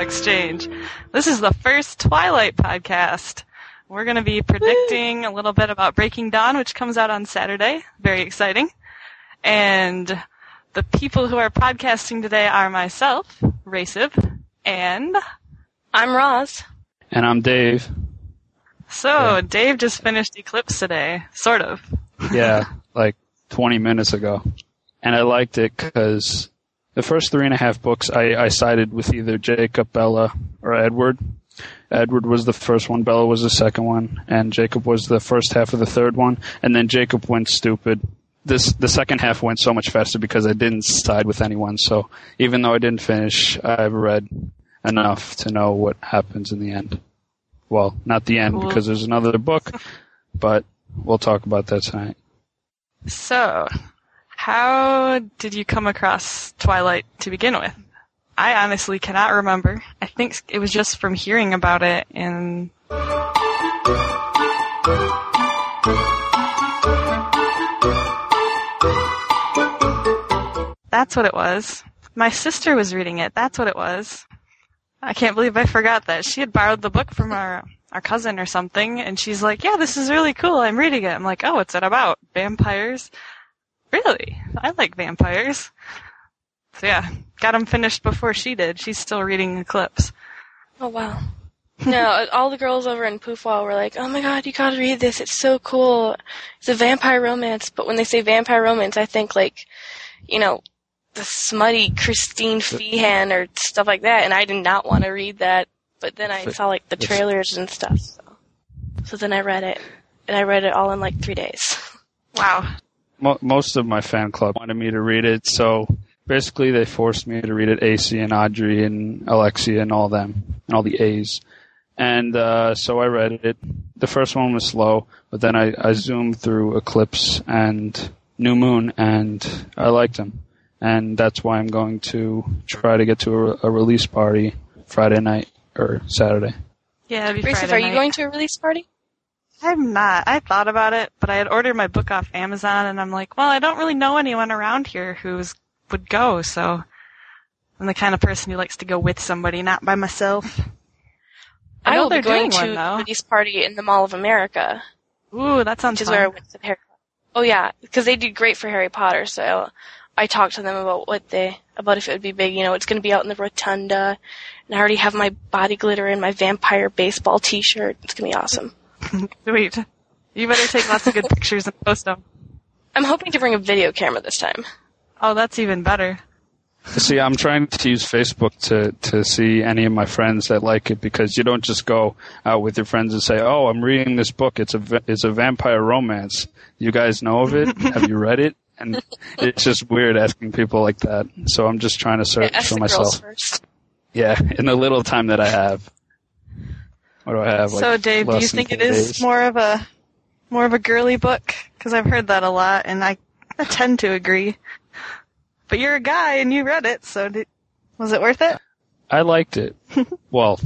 Exchange. This is the first Twilight podcast. We're going to be predicting a little bit about Breaking Dawn, which comes out on Saturday. Very exciting. And the people who are podcasting today are myself, Racib, and I'm Roz. And I'm Dave. So, Dave just finished Eclipse today, sort of. Yeah, like 20 minutes ago. And I liked it because the first three and a half books I, I sided with either Jacob, Bella, or Edward. Edward was the first one, Bella was the second one, and Jacob was the first half of the third one, and then Jacob went stupid. This the second half went so much faster because I didn't side with anyone. So even though I didn't finish, I've read enough to know what happens in the end. Well, not the end Cool. because there's another book, but we'll talk about that tonight. So, how did you come across Twilight to begin with? I honestly cannot remember. I think it was just from hearing about it in That's what it was. My sister was reading it. That's what it was. I can't believe I forgot that. She had borrowed the book from our our cousin or something, and she's like, "Yeah, this is really cool. I'm reading it." I'm like, "Oh, what's it about? Vampires? Really? I like vampires." So yeah, got them finished before she did. She's still reading Eclipse. Oh wow. No, all the girls over in Poufwa were like, "Oh my god, you gotta read this. It's so cool. It's a vampire romance." But when they say vampire romance, I think like, you know, the smutty Christine Feehan or stuff like that. And I did not want to read that. But then I saw like the trailers and stuff. So, so then I read it, and I read it all in like three days. Wow. Mo- most of my fan club wanted me to read it, so basically they forced me to read it. AC and Audrey and Alexia and all them and all the A's, and uh, so I read it. The first one was slow, but then I, I zoomed through Eclipse and New Moon, and I liked them, and that's why I'm going to try to get to a, a release party Friday night or Saturday. Yeah, it'd be Friday are you going to a release party? I'm not. I thought about it, but I had ordered my book off Amazon, and I'm like, well, I don't really know anyone around here who's would go, so I'm the kind of person who likes to go with somebody, not by myself. I I, will be they're going to one, release party in the Mall of America. Ooh, that sounds which is fun. where I went to Harry. Oh yeah, because they do great for Harry Potter. So I talked to them about what they about if it would be big. You know, it's going to be out in the rotunda, and I already have my body glitter and my vampire baseball T-shirt. It's going to be awesome. Sweet. You better take lots of good pictures and post them. I'm hoping to bring a video camera this time. Oh, that's even better. See, I'm trying to use Facebook to, to see any of my friends that like it because you don't just go out with your friends and say, "Oh, I'm reading this book. It's a it's a vampire romance. You guys know of it? Have you read it?" And it's just weird asking people like that. So I'm just trying to search Ask for the myself. girls first. Yeah, in the little time that I have. What do I have? Like so, Dave, do you think it four is days? more of a more of a girly book? Because I've heard that a lot, and I, I tend to agree. But you're a guy, and you read it, so did, was it worth it? I liked it. well,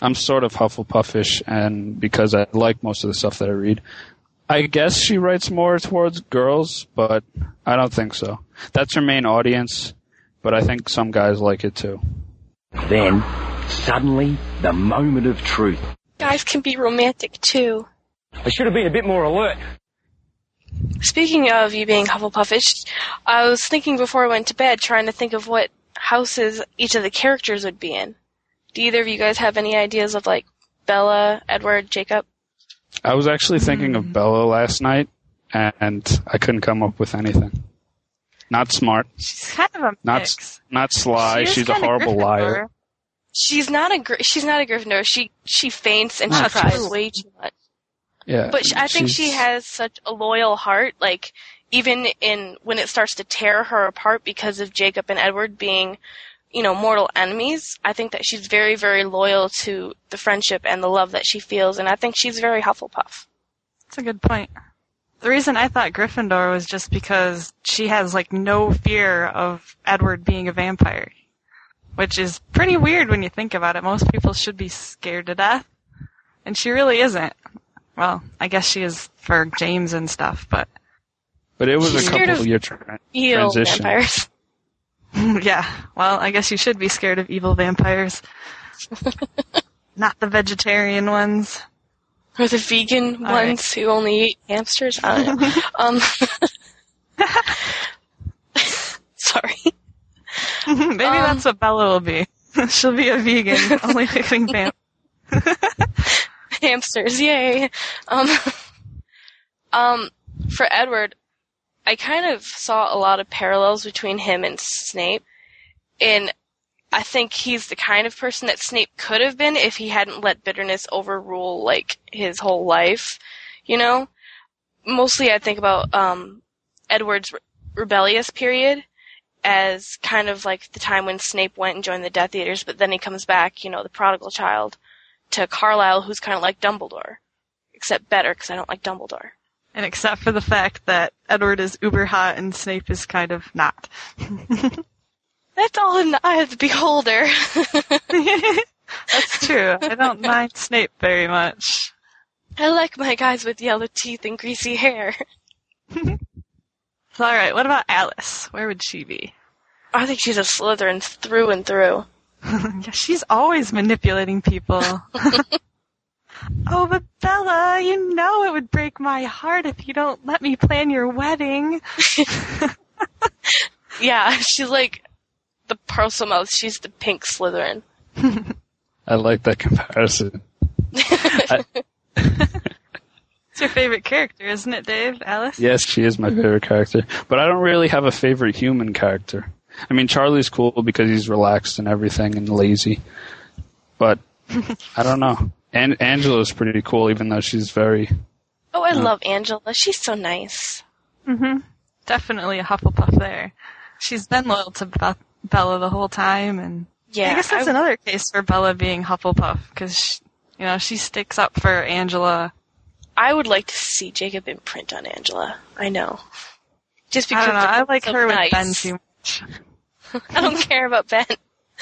I'm sort of Hufflepuffish, and because I like most of the stuff that I read, I guess she writes more towards girls, but I don't think so. That's her main audience, but I think some guys like it too. Then, suddenly, the moment of truth. Guys can be romantic too. I should have been a bit more alert. Speaking of you being Hufflepuffish, I was thinking before I went to bed, trying to think of what houses each of the characters would be in. Do either of you guys have any ideas of like Bella, Edward, Jacob? I was actually thinking of hmm. Bella last night, and I couldn't come up with anything. Not smart, She's kind of a not mix. not sly. She She's a horrible Gryffindor. liar. She's not a Gry- she's not a Gryffindor. She she faints and she cries true. way too much. Yeah, But sh I think she has such a loyal heart. Like even in when it starts to tear her apart because of Jacob and Edward being, you know, mortal enemies. I think that she's very very loyal to the friendship and the love that she feels, and I think she's very Hufflepuff. That's a good point. The reason I thought Gryffindor was just because she has like no fear of Edward being a vampire. Which is pretty weird when you think about it. Most people should be scared to death. And she really isn't. Well, I guess she is for James and stuff, but But it was a couple of- year tra- Eel transition. vampires. yeah. Well, I guess you should be scared of evil vampires. Not the vegetarian ones. Or the vegan All right. ones who only eat hamsters. I don't know. um, sorry. Maybe that's what Bella will be. She'll be a vegan, only eating vamp. hamsters, yay. Um, um, for Edward, I kind of saw a lot of parallels between him and Snape. And I think he's the kind of person that Snape could have been if he hadn't let bitterness overrule, like, his whole life. You know? Mostly I think about, um, Edward's re- rebellious period as kind of like the time when Snape went and joined the Death Eaters, but then he comes back, you know, the prodigal child, to Carlisle, who's kind of like Dumbledore. Except better, because I don't like Dumbledore. And except for the fact that Edward is uber hot and Snape is kind of not. That's all in the eye of the beholder. That's true. I don't mind Snape very much. I like my guys with yellow teeth and greasy hair. So, alright, what about Alice? Where would she be? I think she's a Slytherin through and through. yeah, she's always manipulating people. oh, but Bella, you know it would break my heart if you don't let me plan your wedding. Yeah, she's like the Parselmouth. She's the pink Slytherin. I like that comparison. I, It's your favorite character, isn't it, Dave? Alice? yes, she is my favorite character, but I don't really have a favorite human character. I mean, Charlie's cool because he's relaxed and everything and lazy, but I don't know. And Angela's pretty cool, even though she's very. Oh, I love Angela. She's so nice. hmm Definitely a Hufflepuff there. She's been loyal to Be- Bella the whole time, and Yeah, I guess that's I- another case for Bella being Hufflepuff because you know she sticks up for Angela. I would like to see Jacob imprint on Angela. I know. Just I because don't know. I like so her with nice. Ben too much. I don't care about Ben.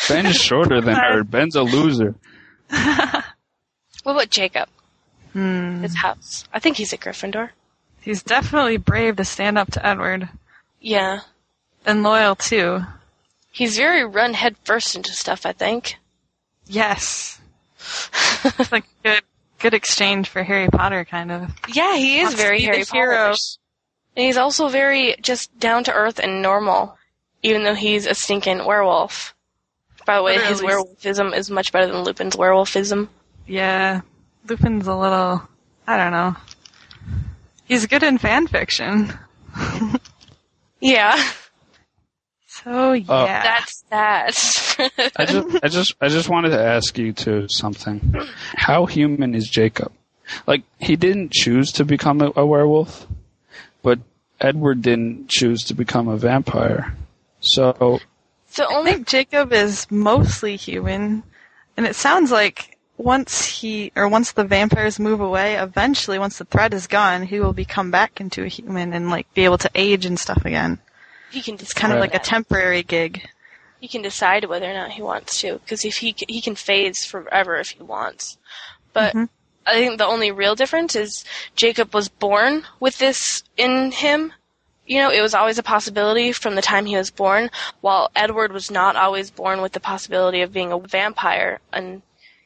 Ben is shorter than her. Ben's a loser. What about Jacob? Hmm. His house. I think he's a Gryffindor. He's definitely brave to stand up to Edward Yeah. and loyal too. He's very run head first into stuff, I think. Yes, like good good exchange for Harry Potter, kind of. Yeah, he is Wants very be the Harry hero. Potter. And he's also very just down to earth and normal, even though he's a stinking werewolf. By the way, his Literally. werewolfism is much better than Lupin's werewolfism. Yeah, Lupin's a little. I don't know. He's good in fan fiction. Yeah, Oh, uh, so yeah. that's that. I just, I just, I just wanted to ask you to something. How human is Jacob? Like, he didn't choose to become a, a werewolf, but Edward didn't choose to become a vampire. So, the I only think Jacob is mostly human, and it sounds like once he or once the vampires move away, eventually, once the threat is gone, he will become back into a human and like be able to age and stuff again. He can It's kind of Right. like a temporary gig. he can decide whether or not he wants to because if he he can phase forever if he wants but Mhm. i think the only real difference is jacob was born with this in him you know it was always a possibility from the time he was born while edward was not always born with the possibility of being a vampire and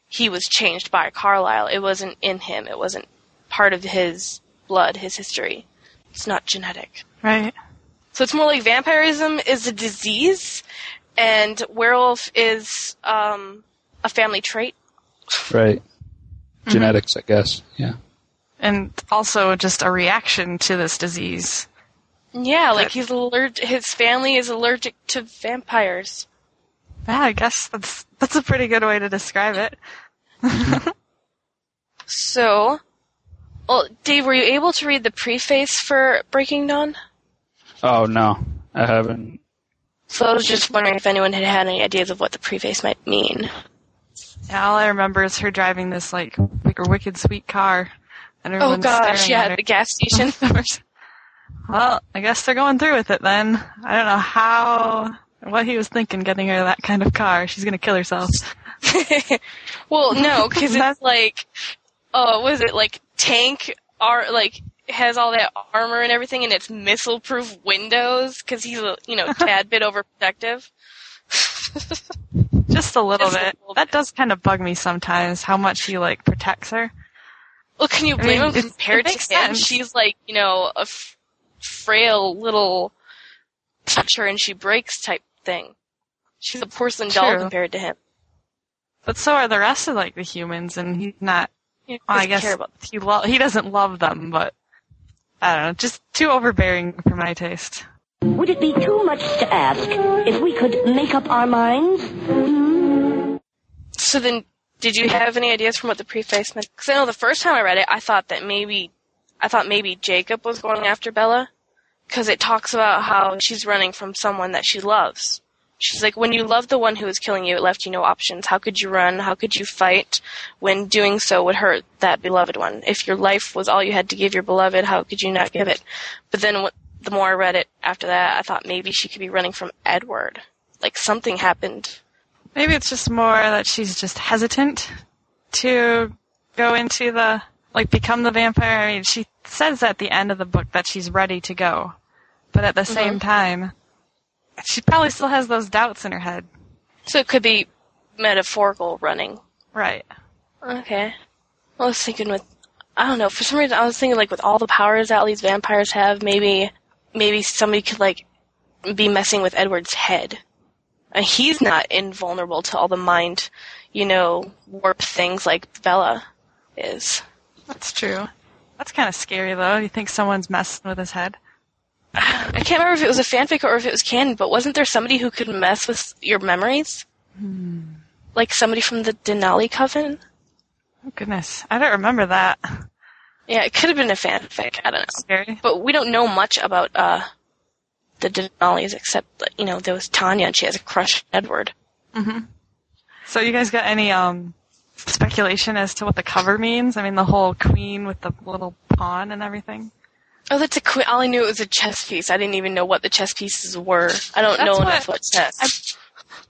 he was changed by carlisle it wasn't in him it wasn't part of his blood his history it's not genetic Right. So it's more like vampirism is a disease, and werewolf is um, a family trait. right. Genetics, I guess. Yeah. And also just a reaction to this disease. Yeah, like But- he's allergic. His family is allergic to vampires. Yeah, I guess that's that's a pretty good way to describe it. So, well, Dave, were you able to read the preface for Breaking Dawn? Oh, no. I haven't. So I was just wondering if anyone had had any ideas of what the preface might mean. Yeah, all I remember is her driving this like wicked, wicked sweet car, and Oh gosh, staring yeah, at at the gas station. well, I guess they're going through with it then. I don't know how, what he was thinking getting her that kind of car. She's gonna kill herself. well, no, because it's like, oh, was it like tank? Are like has all that armor and everything, and it's missile-proof windows because he's a you know tad bit overprotective. Just a little Just a bit. little That bit. does kind of bug me sometimes. How much he like protects her. Well, can you I blame mean, him compared to him? sense. She's like you know a f- frail little touch her and she breaks type thing. She's a porcelain doll compared to him. But so are the rest of like the humans, and he's not. He Well, I guess he lo- he doesn't love them, but I don't know. Just too overbearing for my taste. Would it be too much to ask if we could make up our minds? So then, did you have any ideas from what the preface meant? Because I know the first time I read it, I thought that maybe, I thought maybe Jacob was going after Bella, because it talks about how she's running from someone that she loves. She's like, when you love the one who was killing you, it left you no options. How could you run? How could you fight when doing so would hurt that beloved one? If your life was all you had to give your beloved, how could you not give it? But then what, the more I read it after that, I thought maybe she could be running from Edward. Like something happened Maybe it's just more that she's just hesitant to go into the like become the vampire. I mean, she says at the end of the book that she's ready to go, but at the mm-hmm. same time, she probably still has those doubts in her head. So it could be metaphorical running. Right. Okay. I was thinking with, I don't know, for some reason I was thinking like with all the powers that all these vampires have, maybe, maybe somebody could like be messing with Edward's head. And he's not invulnerable to all the mind, you know, warp things like Bella is. That's true. That's kind of scary though. You think someone's messing with his head? I can't remember if it was a fanfic or if it was canon, but wasn't there somebody who could mess with your memories? Like somebody from the Denali Coven? Oh goodness, I don't remember that. Yeah, it could have been a fanfic. I don't know. Scary. But we don't know much about uh the Denali's except that, you know, there was Tanya and she has a crush on Edward. hmm So you guys got any um speculation as to what the cover means? I mean, the whole queen with the little pawn and everything. Oh, that's a que- all I knew it was a chess piece. I didn't even know what the chess pieces were. I don't That's know what- enough about chess.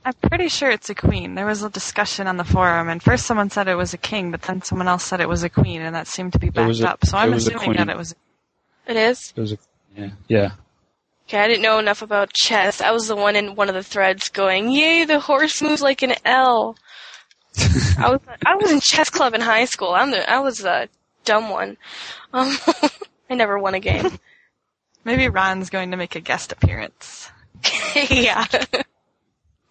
I'm pretty sure it's a queen. There was a discussion on the forum, and first someone said it was a king, but then someone else said it was a queen, and that seemed to be backed a- up. So I'm it was a assuming that it was. It is? It was a, yeah, yeah. Okay, I didn't know enough about chess. I was the one in one of the threads going, "Yay, the horse moves like an L." I was I was in chess club in high school. I'm the I was a dumb one. Um, I never won a game. Maybe Ron's going to make a guest appearance. yeah.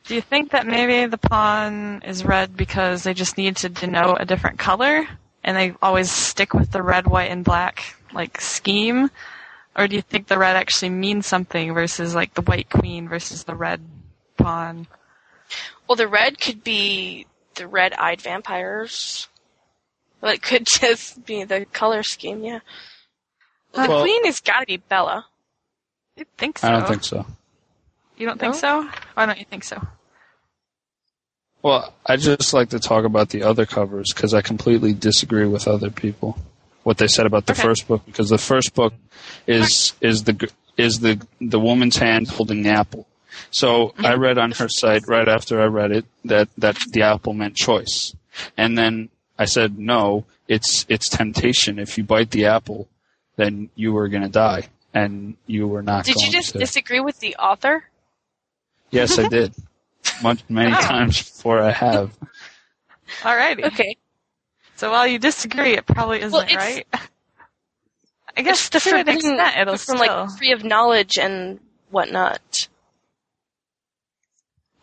Do you think that maybe the pawn is red because they just need to denote a different color, and they always stick with the red, white, and black like scheme? Or do you think the red actually means something versus like the white queen versus the red pawn? Well, the red could be the red-eyed vampires. Well, it could just be the color scheme, yeah. The Well- queen has got to be Bella. I think so. I don't think so. You don't think No? so? Why don't you think so? Well, I just like to talk about the other covers because I completely disagree with other people what they said about the Okay. first book because the first book is is the is the the woman's hand holding the apple. So I mm-hmm. read on her site right after I read it that that the apple meant choice, and then I said no, it's it's temptation. If you bite the apple, then you were going to die, and you were not. Did you just to. disagree with the author? Yes, I did. Much, many times before I have. Alrighty. Okay. So while you disagree, it probably isn't Well, right. I guess It's the to an forbidden extent it'll from still. like tree of knowledge and whatnot.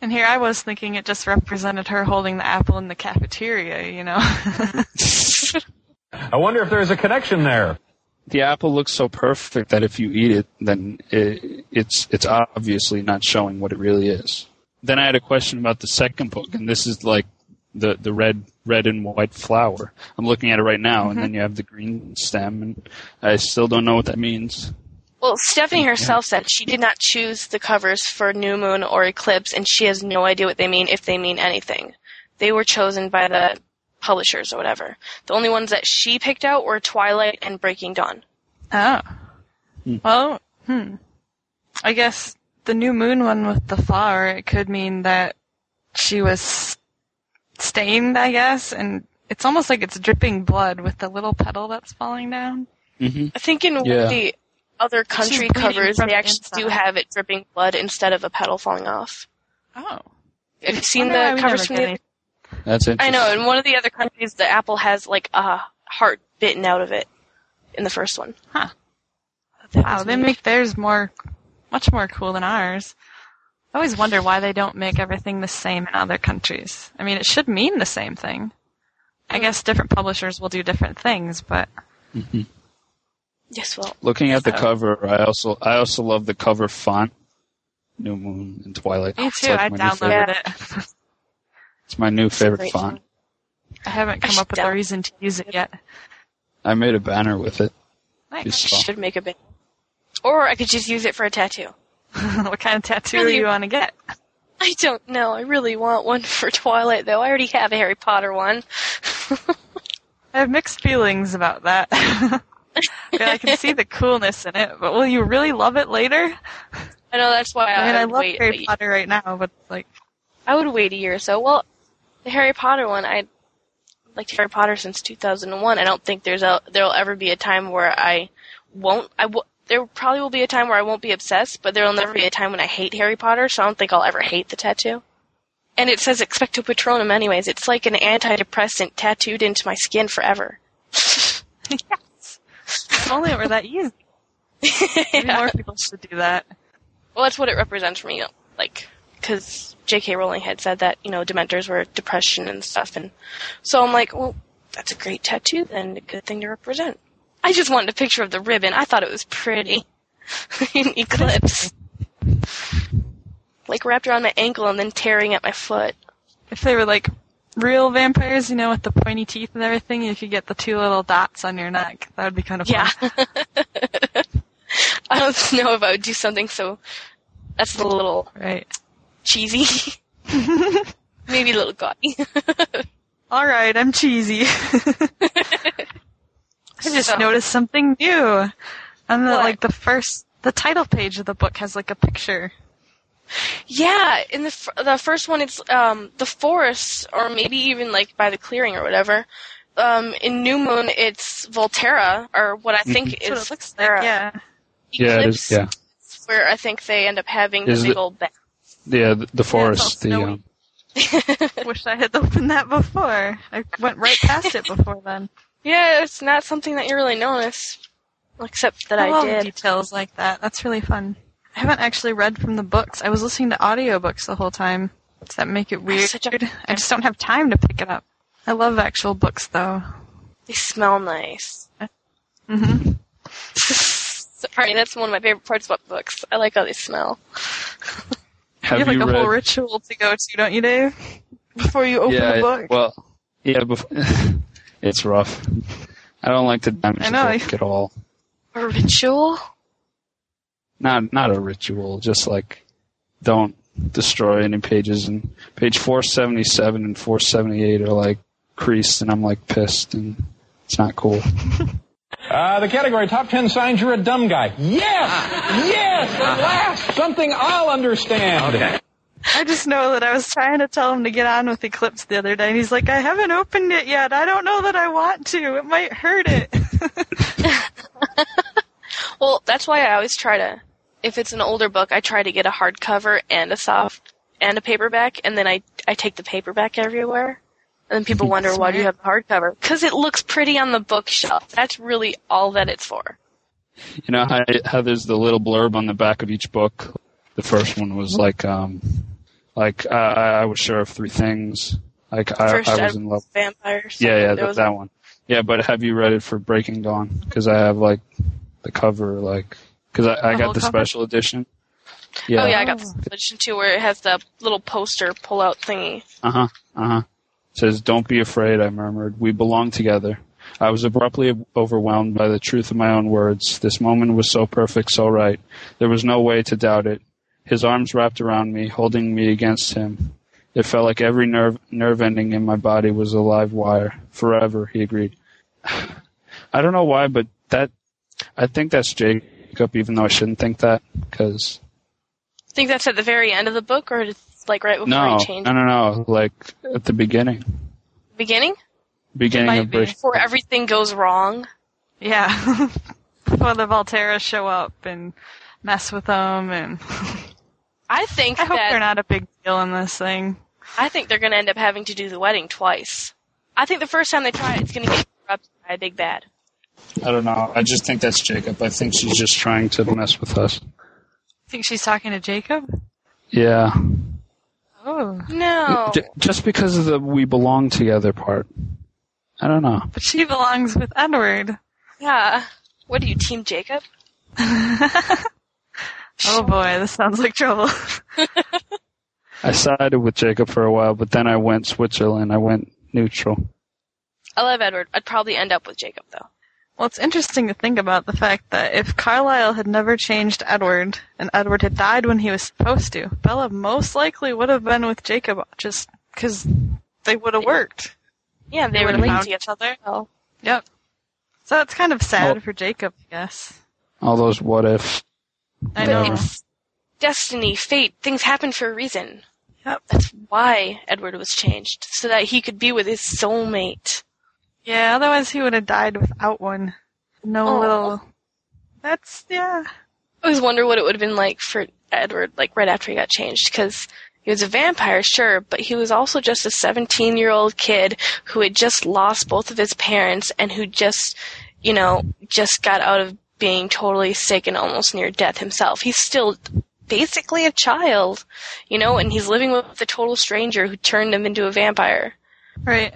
And here I was thinking it just represented her holding the apple in the cafeteria, you know? I wonder if there's a connection there. The apple looks so perfect that if you eat it, then it, it's it's obviously not showing what it really is. Then I had a question about the second book, and this is like the the red red and white flower. I'm looking at it right now, and mm-hmm. then you have the green stem, and I still don't know what that means. Well, Stephanie herself said she did not choose the covers for New Moon or Eclipse, and she has no idea what they mean if they mean anything. They were chosen by the publishers or whatever. The only ones that she picked out were Twilight and Breaking Dawn. oh. Hmm. Well, hmm. I guess the new moon one with the flower, it could mean that she was stained, I guess, and it's almost like it's dripping blood with the little petal that's falling down. hmm I think in one Yeah. of the other country covers, from they the actually do have it dripping blood instead of a petal falling off. Oh. Have you seen the covers from get the? Any- That's I know. In one of the other countries, the apple has like a heart bitten out of it. In the first one. Huh. Wow, they weird. make theirs more, much more cool than ours. I always wonder why they don't make everything the same in other countries. I mean, it should mean the same thing. I guess different publishers will do different things, but Mhm. Yes, well, Looking at the cover, I also I also love the cover font. New Moon and Twilight. me too. like I downloaded favorite- it. It's my new favorite great font. I haven't come should up with a reason to use it yet. I made a banner with it. Nice. You I should make a big. Or I could just use it for a tattoo. what kind of tattoo Really? do you want to get? I don't know. I really want one for Twilight, though. I already have a Harry Potter one. I have mixed feelings about that. yeah, I can see the coolness in it, but will you really love it later? I know that's why I mean, I, I love wait. Harry Potter right now, but like, I would wait a year or so. Well, the Harry Potter one, I liked Harry Potter since 2001. I don't think there's a there'll ever be a time where I won't. I w- there probably will be a time where I won't be obsessed, but there will never be a time when I hate Harry Potter. So I don't think I'll ever hate the tattoo. And it says Expecto Patronum, anyways. It's like an antidepressant tattooed into my skin forever. yes. If only it were that easy. Maybe Yeah. more people should do that. Well, that's what it represents for me. Like, because J.K. Rowling had said that, you know, Dementors were depression and stuff. And so I'm like, well, that's a great tattoo then, a good thing to represent. I just wanted a picture of the ribbon. I thought it was pretty. In Eclipse. like wrapped around my ankle and then tearing at my foot. If they were like real vampires, you know, with the pointy teeth and everything, you could get the two little dots on your neck. That would be kind of fun. Yeah. I don't know if I would do something so, that's a little Right. Cheesy. Maybe a little gaudy. All right, I'm cheesy. I just So- noticed something new. On the like the first, the title page of the book has like a picture. Yeah, in the f- the first one, it's um the forest, or maybe even like by the clearing or whatever. Um, in New Moon, it's Volterra, or what I think That's what is it looks their, like. Yeah. Yeah, it is. Eclipse, Yeah, where I think they end up having Is the big it- old ba- yeah. The, the forest. the um, Wish I had opened that before. I went right past it before then. Yeah, it's not something that you really notice, except that I, love did. details like that. That's really fun. I haven't actually read from the books. I was listening to audiobooks the whole time. Does that make it weird? such a- I just don't have time to pick it up. I love actual books though. They smell nice. Mm-hmm. Sorry, that's one of my favorite parts about books. I like how they smell. Have you have like you a read? whole ritual to go to, don't you, Dave? Before you open yeah. the book. Well, yeah. Bef- it's rough. I don't like to damage I know. the book at all. A ritual? Not not a ritual. Just like don't destroy any pages. And page four seventy seven and four seventy eight are like creased, and I'm like pissed, and it's not cool. Uh, the category top 10 signs you're a dumb guy. Yes! Yes! At last! Something I'll understand. Okay. I just know that I was trying to tell him to get on with Eclipse the other day, and he's like, I haven't opened it yet. I don't know that I want to. It might hurt it. Well, that's why I always try to, if it's an older book, I try to get a hardcover and a soft and a paperback, and then I I take the paperback everywhere. And then people wonder why do you have the hardcover? Because it looks pretty on the bookshelf. That's really all that it's for. You know how, how there's the little blurb on the back of each book. The first one was like, um, like uh, I I was sure of three things. Like I, First, I was in love. vampires. Yeah, yeah, that, that one. Yeah, but have you read it for Breaking Dawn? Because I have like the cover, like because I, I The got the cover? special edition. Yeah. Oh yeah, I got the special edition too, where it has the little poster pull out thingy. Uh huh. Uh huh. Says, "Don't be afraid," I murmured. "We belong together." I was abruptly overwhelmed by the truth of my own words. This moment was so perfect, so right. There was no way to doubt it. His arms wrapped around me, holding me against him. It felt like every nerve nerve ending in my body was a live wire. Forever, he agreed. I don't know why, but that I think that's Jacob, even though I shouldn't think that, because I think that's at the very end of the book, or like right before no, he changed no, no, no, like at the beginning, beginning, beginning of be. Before everything goes wrong. Yeah. Before the Volturi show up and mess with them and I think I hope that they're not a big deal in this thing. I think they're going to end up having to do the wedding twice. I think the first time they try it, it's going to get corrupted by a big bad. I don't know. I just think that's Jacob. I think she's just trying to mess with us. Think she's talking to Jacob? Yeah. Oh. No. J- just because of the we belong together part. I don't know. But she belongs with Edward. Yeah. What are you, Team Jacob? Oh boy, this sounds like trouble. I sided with Jacob for a while, but then I went Switzerland. I went neutral. I love Edward. I'd probably end up with Jacob though. Well, it's interesting to think about the fact that if Carlisle had never changed Edward, and Edward had died when he was supposed to, Bella most likely would have been with Jacob just because they would have worked. Yeah, they, They were would have found each other. well. Yep. So it's kind of sad Oh. for Jacob, I guess. All those what if. I But know. it's destiny, fate, things happen for a reason. Yep. That's why Edward was changed, so that he could be with his soulmate. Yeah, otherwise he would have died without one. No Aw. little. That's yeah. I always wonder what it would have been like for Edward, like right after he got changed, because he was a vampire, sure, but he was also just a 17 year old kid who had just lost both of his parents and who just, you know, just got out of being totally sick and almost near death himself. He's still basically a child, you know, and he's living with a total stranger who turned him into a vampire. Right.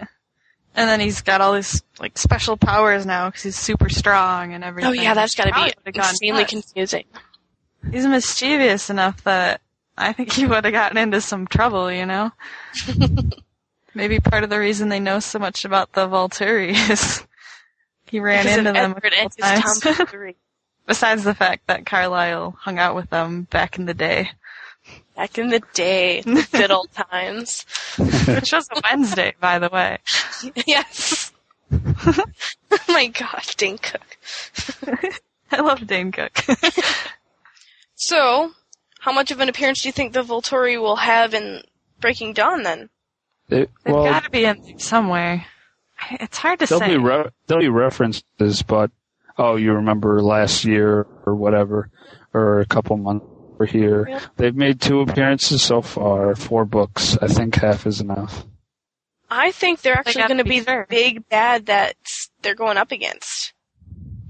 And then he's got all these like special powers now because he's super strong and oh, everything. Oh yeah, that's gotta be would've insanely nuts. confusing. He's mischievous enough that I think he would have gotten into some trouble, you know? Maybe part of the reason they know so much about the Volturi is he ran Because into them a couple times. Besides the fact that Carlisle hung out with them back in the day. Back in the day, the good old times. Which was a Wednesday, by the way. yes. oh my gosh, Dane Cook. I love Dane Cook. So, how much of an appearance do you think the Volturi will have in Breaking Dawn then? It, They've well, got to be in there somewhere. It's hard to there'll say. be re- there'll be references, but oh, you remember last year or whatever, or a couple months over here. Really? They've made two appearances so far, four books. I think half is enough. I think they're actually gotta going to be be the big bad that they're going up against.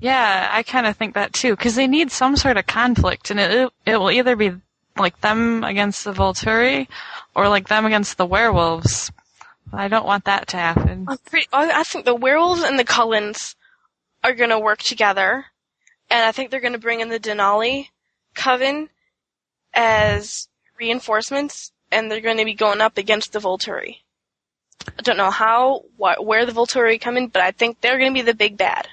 Yeah, I kind of think that too, because they need some sort of conflict, and it it will either be like them against the Volturi, or like them against the werewolves. I don't want that to happen. I'm pretty, I I think the werewolves and the Cullens are going to work together, and I think they're going to bring in the Denali coven as reinforcements, and they're going to be going up against the Volturi. I don't know how, wh- where the Volturi come in, but I think they're going to be the big bad.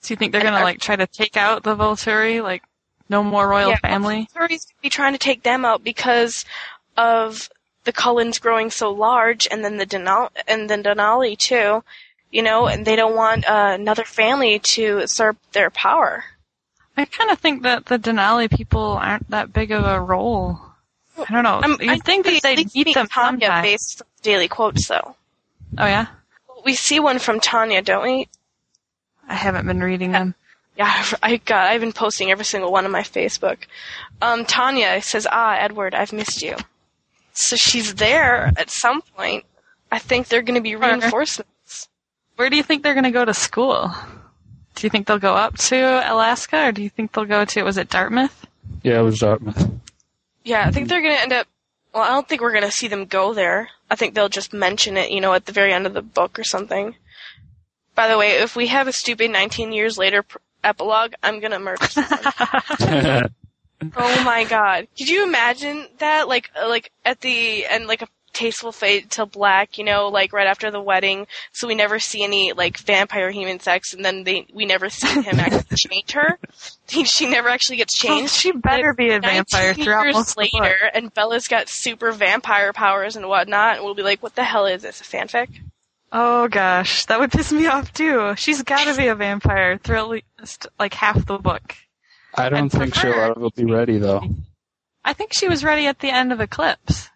So you think they're gonna like try to take out the Volturi, like no more royal Yeah, family? The Volturi's going to be trying to take them out because of the Cullens growing so large, and then the Denali, and then Denali too, you know, and they don't want uh, another family to usurp their power. I kind of think that the Denali people aren't that big of a role. I don't know. Um, you I think that least meet them Tanya sometime? based on daily quotes, though. Oh yeah, We see one from Tanya, don't we? I haven't been reading them. Yeah, I got. I've been posting every single one on my Facebook. Um, Tanya says, "Ah, Edward, I've missed you." So she's there at some point. I think they're going to be reinforcements. Where do you think they're gonna go to school? Do you think they'll go up to Alaska, or do you think they'll go to was it Dartmouth? Yeah, it was Dartmouth. Yeah, I think they're going to end up. Well, I don't think we're going to see them go there. I think they'll just mention it, you know, at the very end of the book or something. By the way, if we have a stupid 19 years later pr- epilogue, I'm going to murder someone. Oh my god. Could you imagine that? Like, like at the end, like a tasteful fade to black, you know, like right after the wedding, so we never see any, like, vampire human sex, and then they, we never see him actually change her. she never actually gets changed. she better be a vampire throughout years most of the book. later, and Bella's got super vampire powers and whatnot, and we'll be like, what the hell is this, a fanfic? Oh gosh, that would piss me off too. She's got to be a vampire through at least like half the book. I don't I'd think she'll ever be ready though. I think she was ready at the end of Eclipse.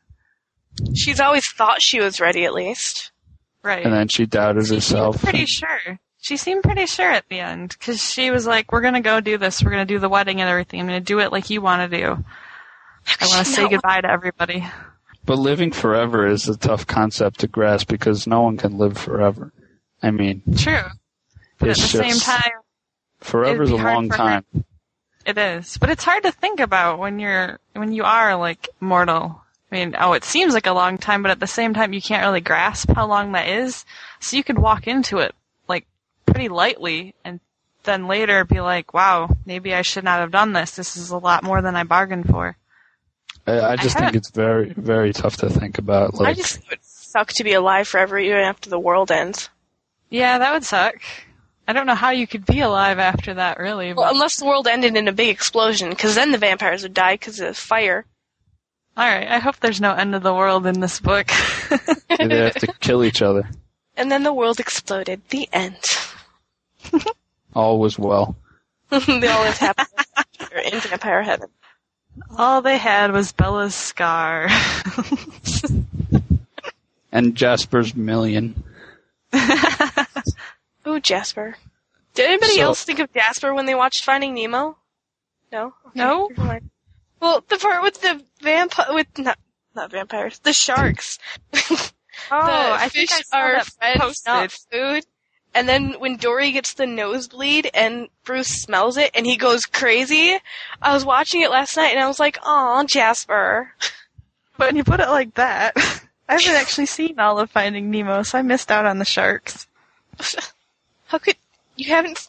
She's always thought she was ready, at least. Right. And then she doubted I'm herself. pretty sure. She seemed pretty sure at the end because she was like, "We're gonna go do this. We're gonna do the wedding and everything. I'm gonna do it like you want to do. I want to say not- goodbye to everybody." But living forever is a tough concept to grasp because no one can live forever. I mean, True, but at the it's same time, forever is a long for her- time. it is. But it's hard to think about when you're when you are like mortal. I mean, oh, it seems like a long time, but at the same time, you can't really grasp how long that is. So you could walk into it like pretty lightly, and then later be like, "Wow, maybe I should not have done this. This is a lot more than I bargained for." I, I just think it's very, very tough to think about. Like, I just think it would suck to be alive forever even after the world ends. Yeah, that would suck. I don't know how you could be alive after that, really. Well, unless the world ended in a big explosion, because then the vampires would die because of fire. All right, I hope there's no end of the world in this book. they have to kill each other. And then the world exploded. The end. All was well. they all lived happily in vampire heaven. All they had was Bella's scar. And Jasper's million. Ooh, Jasper. Did anybody So- else think of Jasper when they watched Finding Nemo? No. Okay, No. Well, the part with the vampire with not not vampires, the sharks. Oh, the I fish think I saw are that fed, posted. not food. And then when Dory gets the nosebleed and Bruce smells it and he goes crazy, I was watching it last night and I was like, "Aw, Jasper." But when you put it like that, I haven't actually seen all of Finding Nemo, so I missed out on the sharks. How could you haven't?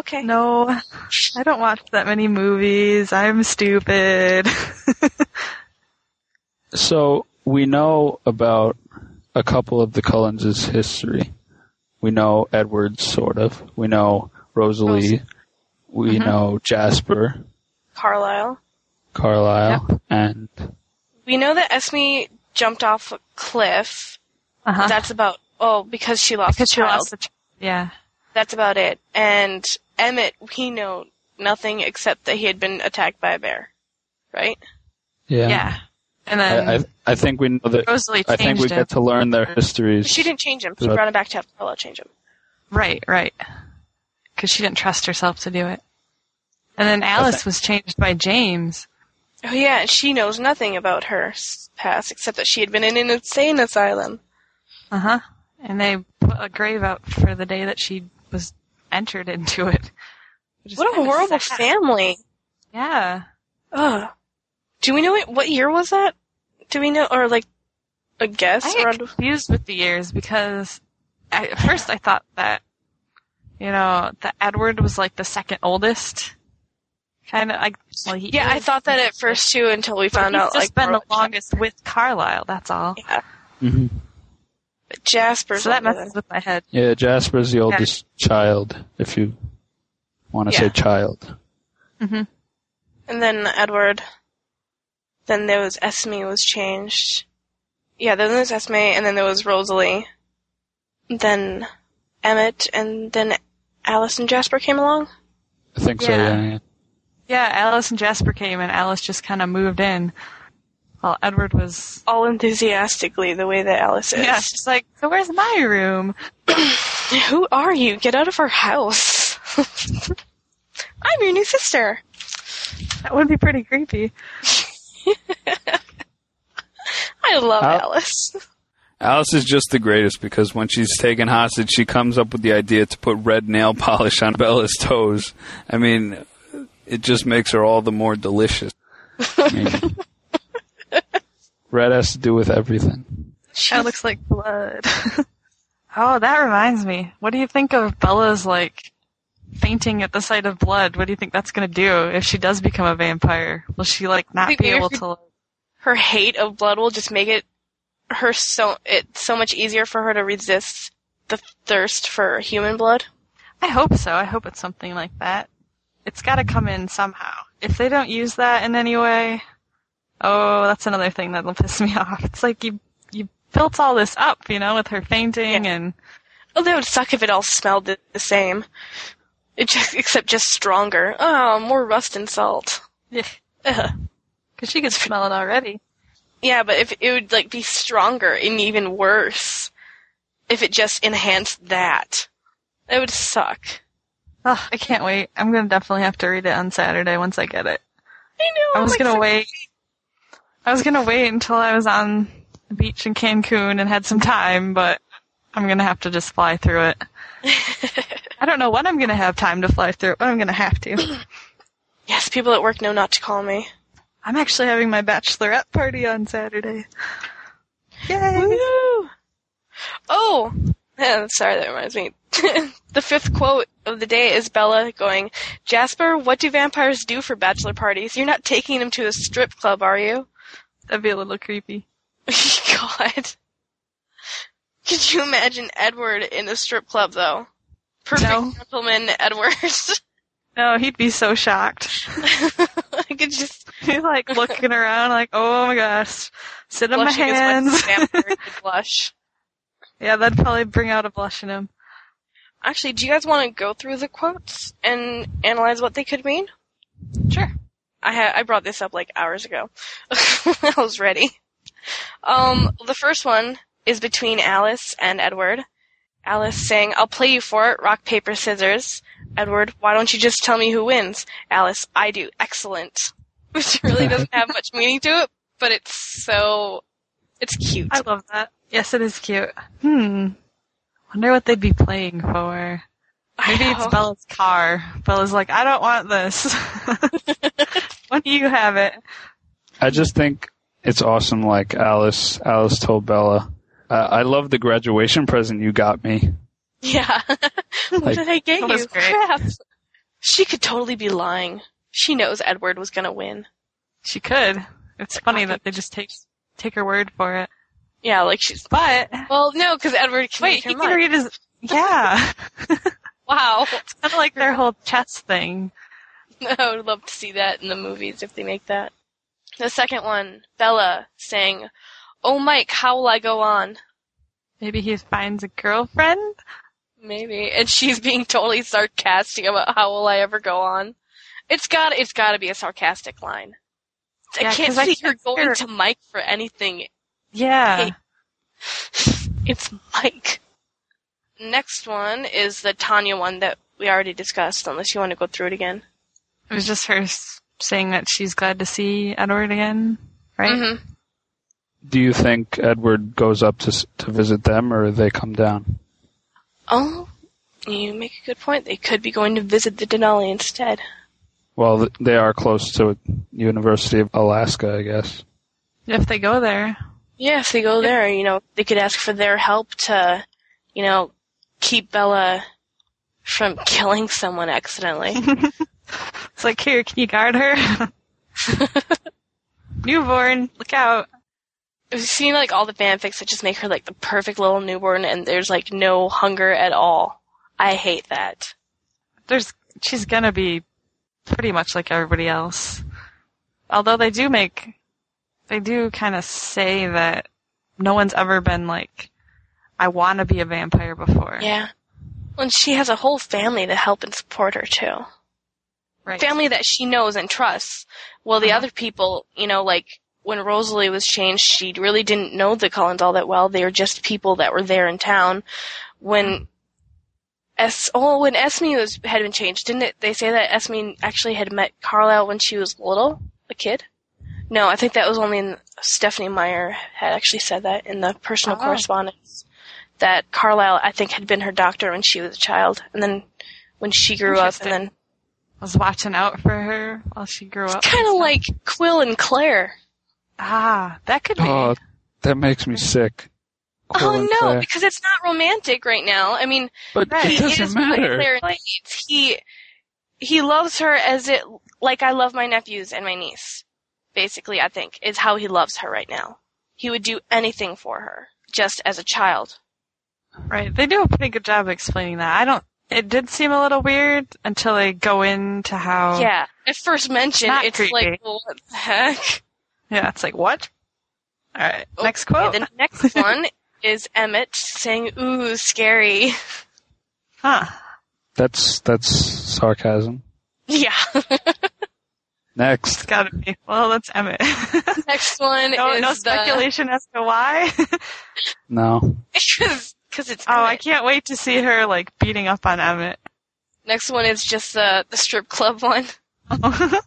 Okay. No, I don't watch that many movies. I'm stupid. So we know about a couple of the Cullens' history. We know Edward, sort of. We know Rosalie. We Mm-hmm. know Jasper, Carlisle. Carlisle, and We know that Esme jumped off a cliff. Uh-huh. That's about oh because she lost because a she child. lost the ch- yeah. That's about it. And Emmett, we know nothing except that he had been attacked by a bear, right? yeah, Yeah. And then I, I, I think we know that. Rosalie I think we changed get to learn their histories. She didn't change him. He But- brought him back to have Carlisle change him. Right, right. Because she didn't trust herself to do it. And then Alice was changed by James. Oh yeah, and she knows nothing about her past except that she had been in an insane asylum. Uh huh. And they put a grave out for the day that she was entered into it. What a horrible sad. family. Yeah. Ugh. Do we know it, what year was that? Do we know, or like a guess? I around- get confused with the years because I, at first I thought that, you know, that Edward was like the second oldest. Kind of like, well, he yeah, I thought that at first too until we found he's out just like been the longest with Carlisle. That's all. Yeah, hmm but Jasper's So that older messes with my head. Yeah, Jasper's the oldest child, if you want to Yeah. say child. hmm And then Edward. Then there was Esme was changed. Yeah, then there was Esme, and then there was Rosalie. Then Emmett, and then Alice and Jasper came along. I think so. Yeah. Yeah, yeah. Yeah, Alice and Jasper came, and Alice just kind of moved in. While Edward was. All enthusiastically, the way that Alice is. Yeah, she's like, so where's my room? Who are you? Get out of our house. I'm your new sister. That would be pretty creepy. I love How- Alice. Alice is just the greatest because when she's taken hostage, she comes up with the idea to put red nail polish on Bella's toes. I mean, it just makes her all the more delicious. I mean, red has to do with everything. That looks like blood. oh, that reminds me. What do you think of Bella's like fainting at the sight of blood? What do you think that's gonna do if she does become a vampire? Will she like not be able if to? Her hate of blood will just make it her so it so much easier for her to resist the thirst for human blood. I hope so. I hope it's something like that. It's got to come in somehow. If they don't use that in any way, oh, that's another thing that'll piss me off. It's like you you built all this up, you know, with her fainting and Oh, that would suck if it all smelled the, the same. It just except just stronger. Oh, more rust and salt. yeah, because she could smell it already. Yeah, but if it would like be stronger and even worse if it just enhanced that. It would suck. Ugh, I can't wait. I'm gonna definitely have to read it on Saturday once I get it. I know. I was I'm gonna like, wait. I was gonna wait until I was on the beach in Cancun and had some time, but I'm gonna have to just fly through it. I don't know when I'm gonna have time to fly through it, but I'm gonna have to. yes, people at work know not to call me. I'm actually having my bachelorette party on Saturday. Yay! Woo! Oh, yeah, sorry, that reminds me. the fifth quote of the day is Bella going, Jasper, what do vampires do for bachelor parties? You're not taking them to a strip club, are you? That'd be a little creepy. God. Could you imagine Edward in a strip club, though? Perfect No. gentleman Edward. No, he'd be so shocked. I could just He's like looking around, like, oh my gosh, sit on my blushing as much hands. blush. yeah, that'd probably bring out a blush in him. Actually, do you guys want to go through the quotes and analyze what they could mean? Sure. I had I brought this up like hours ago. I was ready. Um, the first one is between Alice and Edward. Alice saying, "I'll play you for it. Rock paper scissors." Edward, "Why don't you just tell me who wins?" Alice, "I do. Excellent." Which really doesn't have much meaning to it, but it's so it's cute. I love that. Yes, it is cute. Hmm. Wonder what they'd be playing for. Maybe it's Bella's car. Bella's like, I don't want this. when do you have it? I just think it's awesome. Like Alice, Alice told Bella, uh, "I love the graduation present you got me." Yeah. what Like- did I get you? Crap. She could totally be lying. She knows Edward was gonna win. She could. It's funny that they just take take her word for it. Yeah, like she's. But Well, no, because Edward can wait, make her he can mind. read his. Yeah, Wow. it's kind of like their whole chess thing. I would love to see that in the movies if they make that. The second one, Bella saying, "Oh, Mike, how will I go on?" Maybe he finds a girlfriend. Maybe, and she's being totally sarcastic about how will I ever go on. It's got it's got to be a sarcastic line. I Yeah, can't 'cause I see her can't going to Mike for anything Yeah. Hey. it's Mike. Next one is the Tanya one that we already discussed, unless you want to go through it again. It was just her saying that she's glad to see Edward again, right? Mm-hmm. Do you think Edward goes up to to visit them, or they come down? Oh, you make a good point. They could be going to visit the Denali instead. Well, they are close to University of Alaska, I guess. If they go there. Yeah, if they go there, you know, they could ask for their help to, you know, keep Bella from killing someone accidentally. It's like, here, can you guard her? Newborn, look out. I've seen like all the fanfics that just make her like the perfect little newborn, and there's like no hunger at all. I hate that. There's, she's gonna be pretty much like everybody else. Although they do make, they do kind of say that no one's ever been like, I want to be a vampire before. Yeah. And she has a whole family to help and support her too. Right. Family that she knows and trusts. Well, the Uh-huh. other people, you know, like when Rosalie was changed, she really didn't know the Cullens all that well. They were just people that were there in town. When Es oh when Esme was had been changed, didn't it? They say that Esme actually had met Carlisle when she was little, a kid. No, I think that was only in Stephenie Meyer had actually said that in the personal Oh. correspondence that Carlisle I think had been her doctor when she was a child, and then when she grew up, and then was watching out for her while she grew up. kind of like Quill and Claire. ah, that could be. Oh, that makes me sick. Quill oh no, Claire. because it's not romantic right now. I mean, But Right. it he doesn't is what matter. Claire needs. He he loves her as it like I love my nephews and my niece. Basically, I think is how he loves her right now. He would do anything for her, just as a child. Right. They do a pretty good job explaining that. I don't. It did seem a little weird until they go into how. Yeah. At first mention, Not it's creepy. like what the heck. Yeah. It's like what? All right. Oh, Next quote. The next one is Emmett saying, "Ooh, scary." Huh. That's that's sarcasm. Yeah. Next. Gotta be. Well, that's Emmett. Next one no, is no the speculation as to why. No. because it's oh, I can't wait to see her like beating up on Emmett. Next one is just the the strip club one.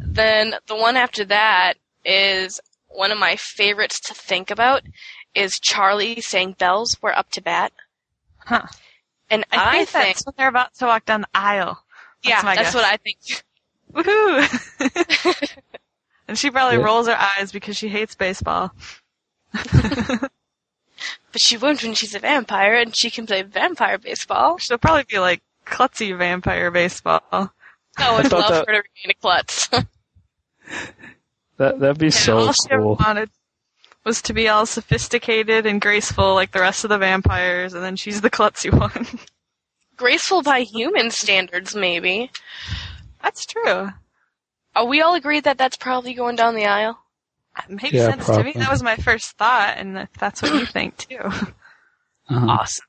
Then the one after that is one of my favorites to think about is Charlie saying bells were up to bat. Huh. And I I, think think, that's when they're about to walk down the aisle. yeah, that's guess. what I think. Woohoo! and she probably Yeah. rolls her eyes because she hates baseball. But she won't when she's a vampire and she can play vampire baseball. She'll probably be like klutzy vampire baseball. Oh, I'd thought love that- her to remain a klutz. That that'd be so all she ever cool. wanted was to be all sophisticated and graceful like the rest of the vampires, and then she's the klutzy one. Graceful by human standards, maybe. That's true. Are we all agreed that that's probably going down the aisle? It makes Yeah, sense to me. That was my first thought, and if that's what you think too. Uh-huh. Awesome.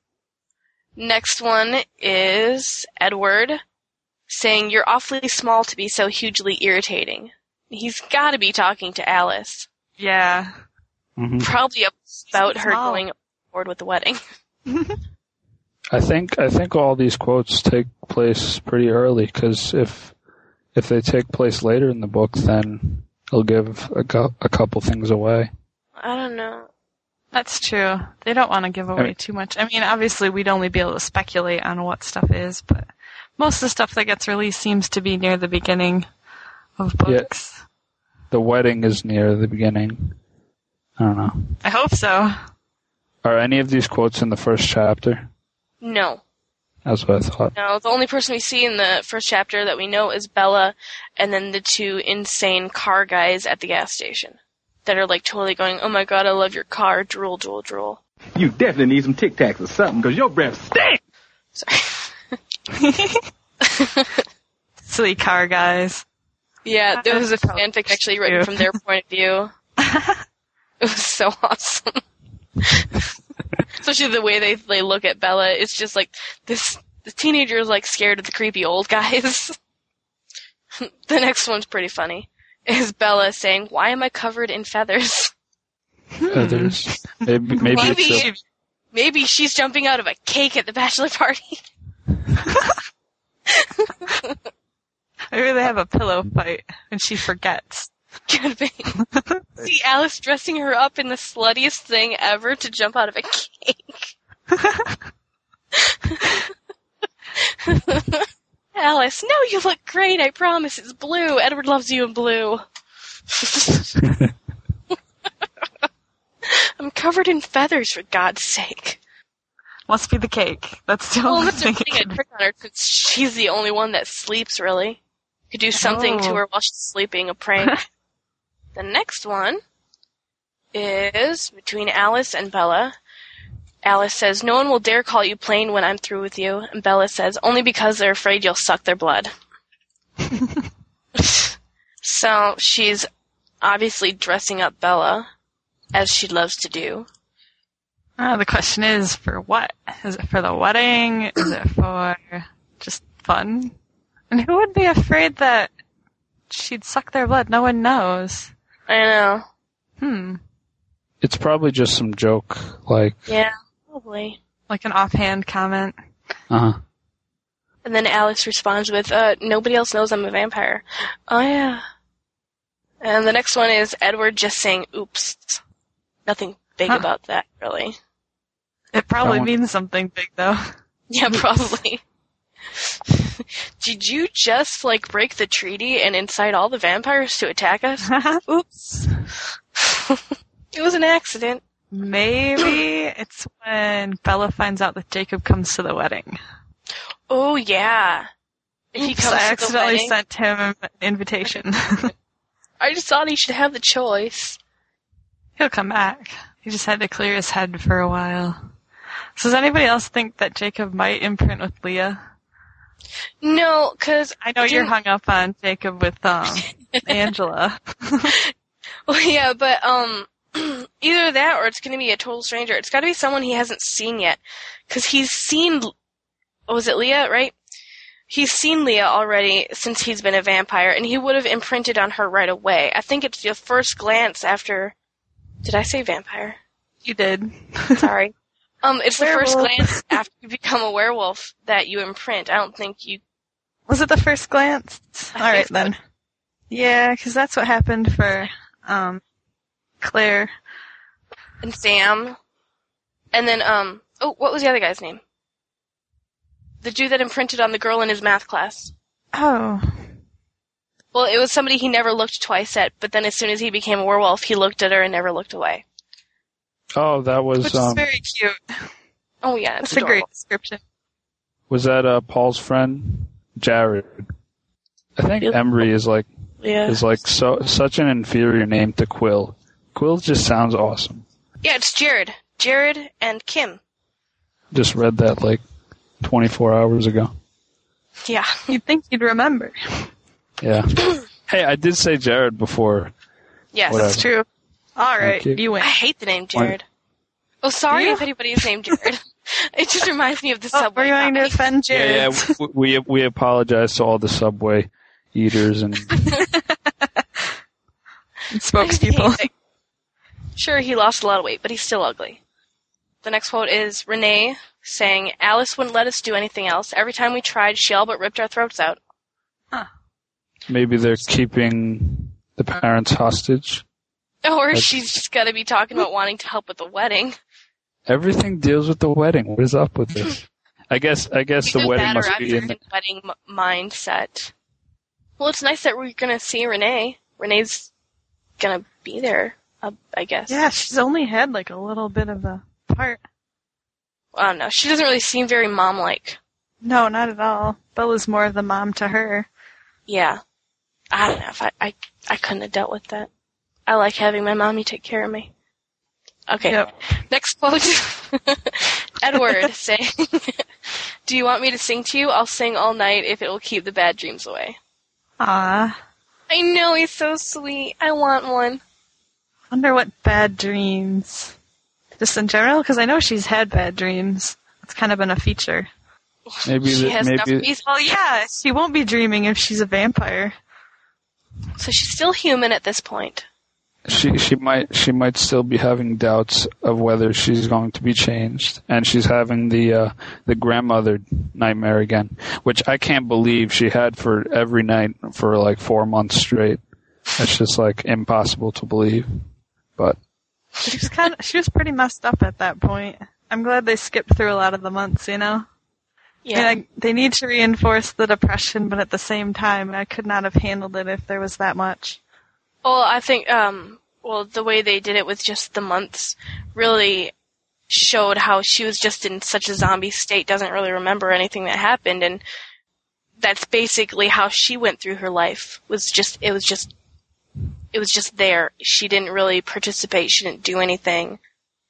Next one is Edward saying, You're awfully small to be so hugely irritating. He's gotta be talking to Alice. Yeah. Mhm. Probably about her small. going forward with the wedding. I think I think all these quotes take place pretty early because if if they take place later in the book, then it'll give a, cou- a couple things away. I don't know. That's true. They don't want to give away mean- too much. I mean, obviously, we'd only be able to speculate on what stuff is, but most of the stuff that gets released seems to be near the beginning of books. Yeah. books. The wedding is near the beginning. I don't know. I hope so. Are any of these quotes in the first chapter? No. That's what I thought. No, the only person we see in the first chapter that we know is Bella and then the two insane car guys at the gas station. That are like totally going, oh my god, I love your car, drool, drool, drool. You definitely need some Tic Tacs or something, because your breath stinks. Sorry. Silly car guys. Yeah, there was a fanfic actually written from their point of view. It was so awesome. Especially the way they they look at Bella. It's just like this. The teenager is like scared of the creepy old guys. the next one's pretty funny. Is Bella saying, "Why am I covered in feathers?" Feathers. Maybe maybe, Maybe. it's Maybe she's jumping out of a cake at the bachelor party. Maybe they have a pillow fight and she forgets. Could be. See Alice dressing her up in the sluttiest thing ever to jump out of a cake. Alice, no, you look great. I promise. It's blue. Edward loves you in blue. I'm covered in feathers, for God's sake. Must be the cake. That's the Well, only that's thing. the it I could trick on her since she's the only one that sleeps. Really, could do something to Oh. her while she's sleeping. A prank. The next one is between Alice and Bella. Alice says, "No one will dare call you plain when I'm through with you," and Bella says, "Only because they're afraid you'll suck their blood." so she's obviously dressing up Bella, as she loves to do. Ah, the question is for what? Is it for the wedding? Is it for just fun? And who would be afraid that she'd suck their blood? No one knows. I know. Hmm. it's probably just some joke. Like, Yeah, probably. Like an offhand comment. uh huh. And then Alice responds with, uh, nobody else knows I'm a vampire. Oh yeah. And the next one is Edward just saying oops. Nothing big Huh. about that, really. It probably means something big though. Yeah, probably. Did you just, like, break the treaty and incite all the vampires to attack us? Oops. it was an accident. Maybe it's when Bella finds out that Jacob comes to the wedding. Oh yeah. If he comes I to the accidentally wedding, sent him an invitation. I just thought he should have the choice. He'll come back. He just had to clear his head for a while. So does anybody else think that Jacob might imprint with Leah? No, cause I know you're hung up on Jacob with um Angela. Well, yeah, but um, either that or it's going to be a total stranger. It's got to be someone he hasn't seen yet, because he's seen. Was it Leah? Right? he's seen Leah already since he's been a vampire, and he would have imprinted on her right away. I think it's the first glance after. Did I say vampire? You did. Sorry. Um, it's the first glance after you become a werewolf that you imprint. I don't think you. Was it the first glance? I All right so. then. Yeah, because that's what happened for um, Claire. and Sam, and then um oh what was the other guy's name? The dude that imprinted on the girl in his math class. Oh, Well, it was somebody he never looked twice at, but then as soon as he became a werewolf, he looked at her and never looked away. Oh, that was which is um, very cute. Oh yeah, it's That's a great description. was that uh, Paul's friend Jared? I think Yep. Embry is like Yeah. is like so such an inferior name to Quill. Quill just sounds awesome. Yeah, it's Jared. Jared and Kim. Just read that like 24 hours ago. Yeah. You'd think you'd remember. Yeah. hey, I did say Jared before. Yes. Whatever. That's true. All right, you. you win. I hate the name Jared. Oh, sorry Do you? if anybody's named Jared. it just reminds me of the Oh, subway. we're going to guy. offend Jared. Yeah, yeah. w- We we apologize to all the Subway eaters and Spokespeople. Sure, he lost a lot of weight, but he's still ugly. The next quote is Renee saying, Alice wouldn't let us do anything else. Every time we tried, she all but ripped our throats out. maybe they're keeping the parents hostage. Or That's- she's just gotta be talking about wanting to help with the wedding. Everything deals with the wedding. What is up with this? I guess I guess the wedding must I'm be just in. in wedding m- mindset. Well, it's nice that we're gonna see Renee. Renee's gonna be there, uh, I guess. Yeah, she's only had like a little bit of a part. I don't know. She doesn't really seem very mom-like. No, not at all. Bella's more of the mom to her. Yeah. I don't know if I, I, I couldn't have dealt with that. I like having my mommy take care of me. Okay. Yep. Next quote. Edward saying, Do you want me to sing to you? I'll sing all night if it will keep the bad dreams away. Ah, I know, he's so sweet. I want one. wonder what bad dreams. Just in general, because I know she's had bad dreams. It's kind of been a feature. Maybe she the- has enough maybe reason. Well, yeah, she won't be dreaming if she's a vampire. So she's still human at this point. She she might she might still be having doubts of whether she's going to be changed, and she's having the uh, the grandmother nightmare again, which I can't believe she had for every night for like four months straight. It's just like impossible to believe. But She was kind of, she was pretty messed up at that point. I'm glad they skipped through a lot of the months, you know? Yeah. I mean, I, they need to reinforce the depression, but at the same time, I could not have handled it if there was that much. Well, I think, um, well, the way they did it with just the months really showed how she was just in such a zombie state, doesn't really remember anything that happened, and that's basically how she went through her life. Was just, it was just, it was just there. She didn't really participate. She didn't do anything.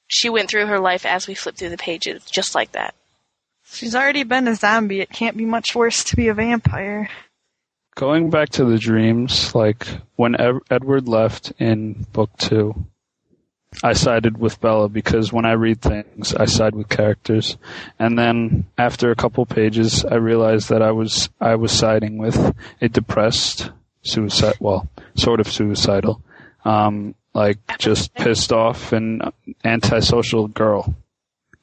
She went through her life as we flipped through the pages, just like that. She's already been a zombie. It can't be much worse to be a vampire. Going back to the dreams, like when Ed- Edward left in book two, I sided with Bella because when I read things, I side with characters. And then after a couple pages, I realized that I was I was siding with a depressed, suicide, well, sort of suicidal, um, like just pissed off and antisocial girl.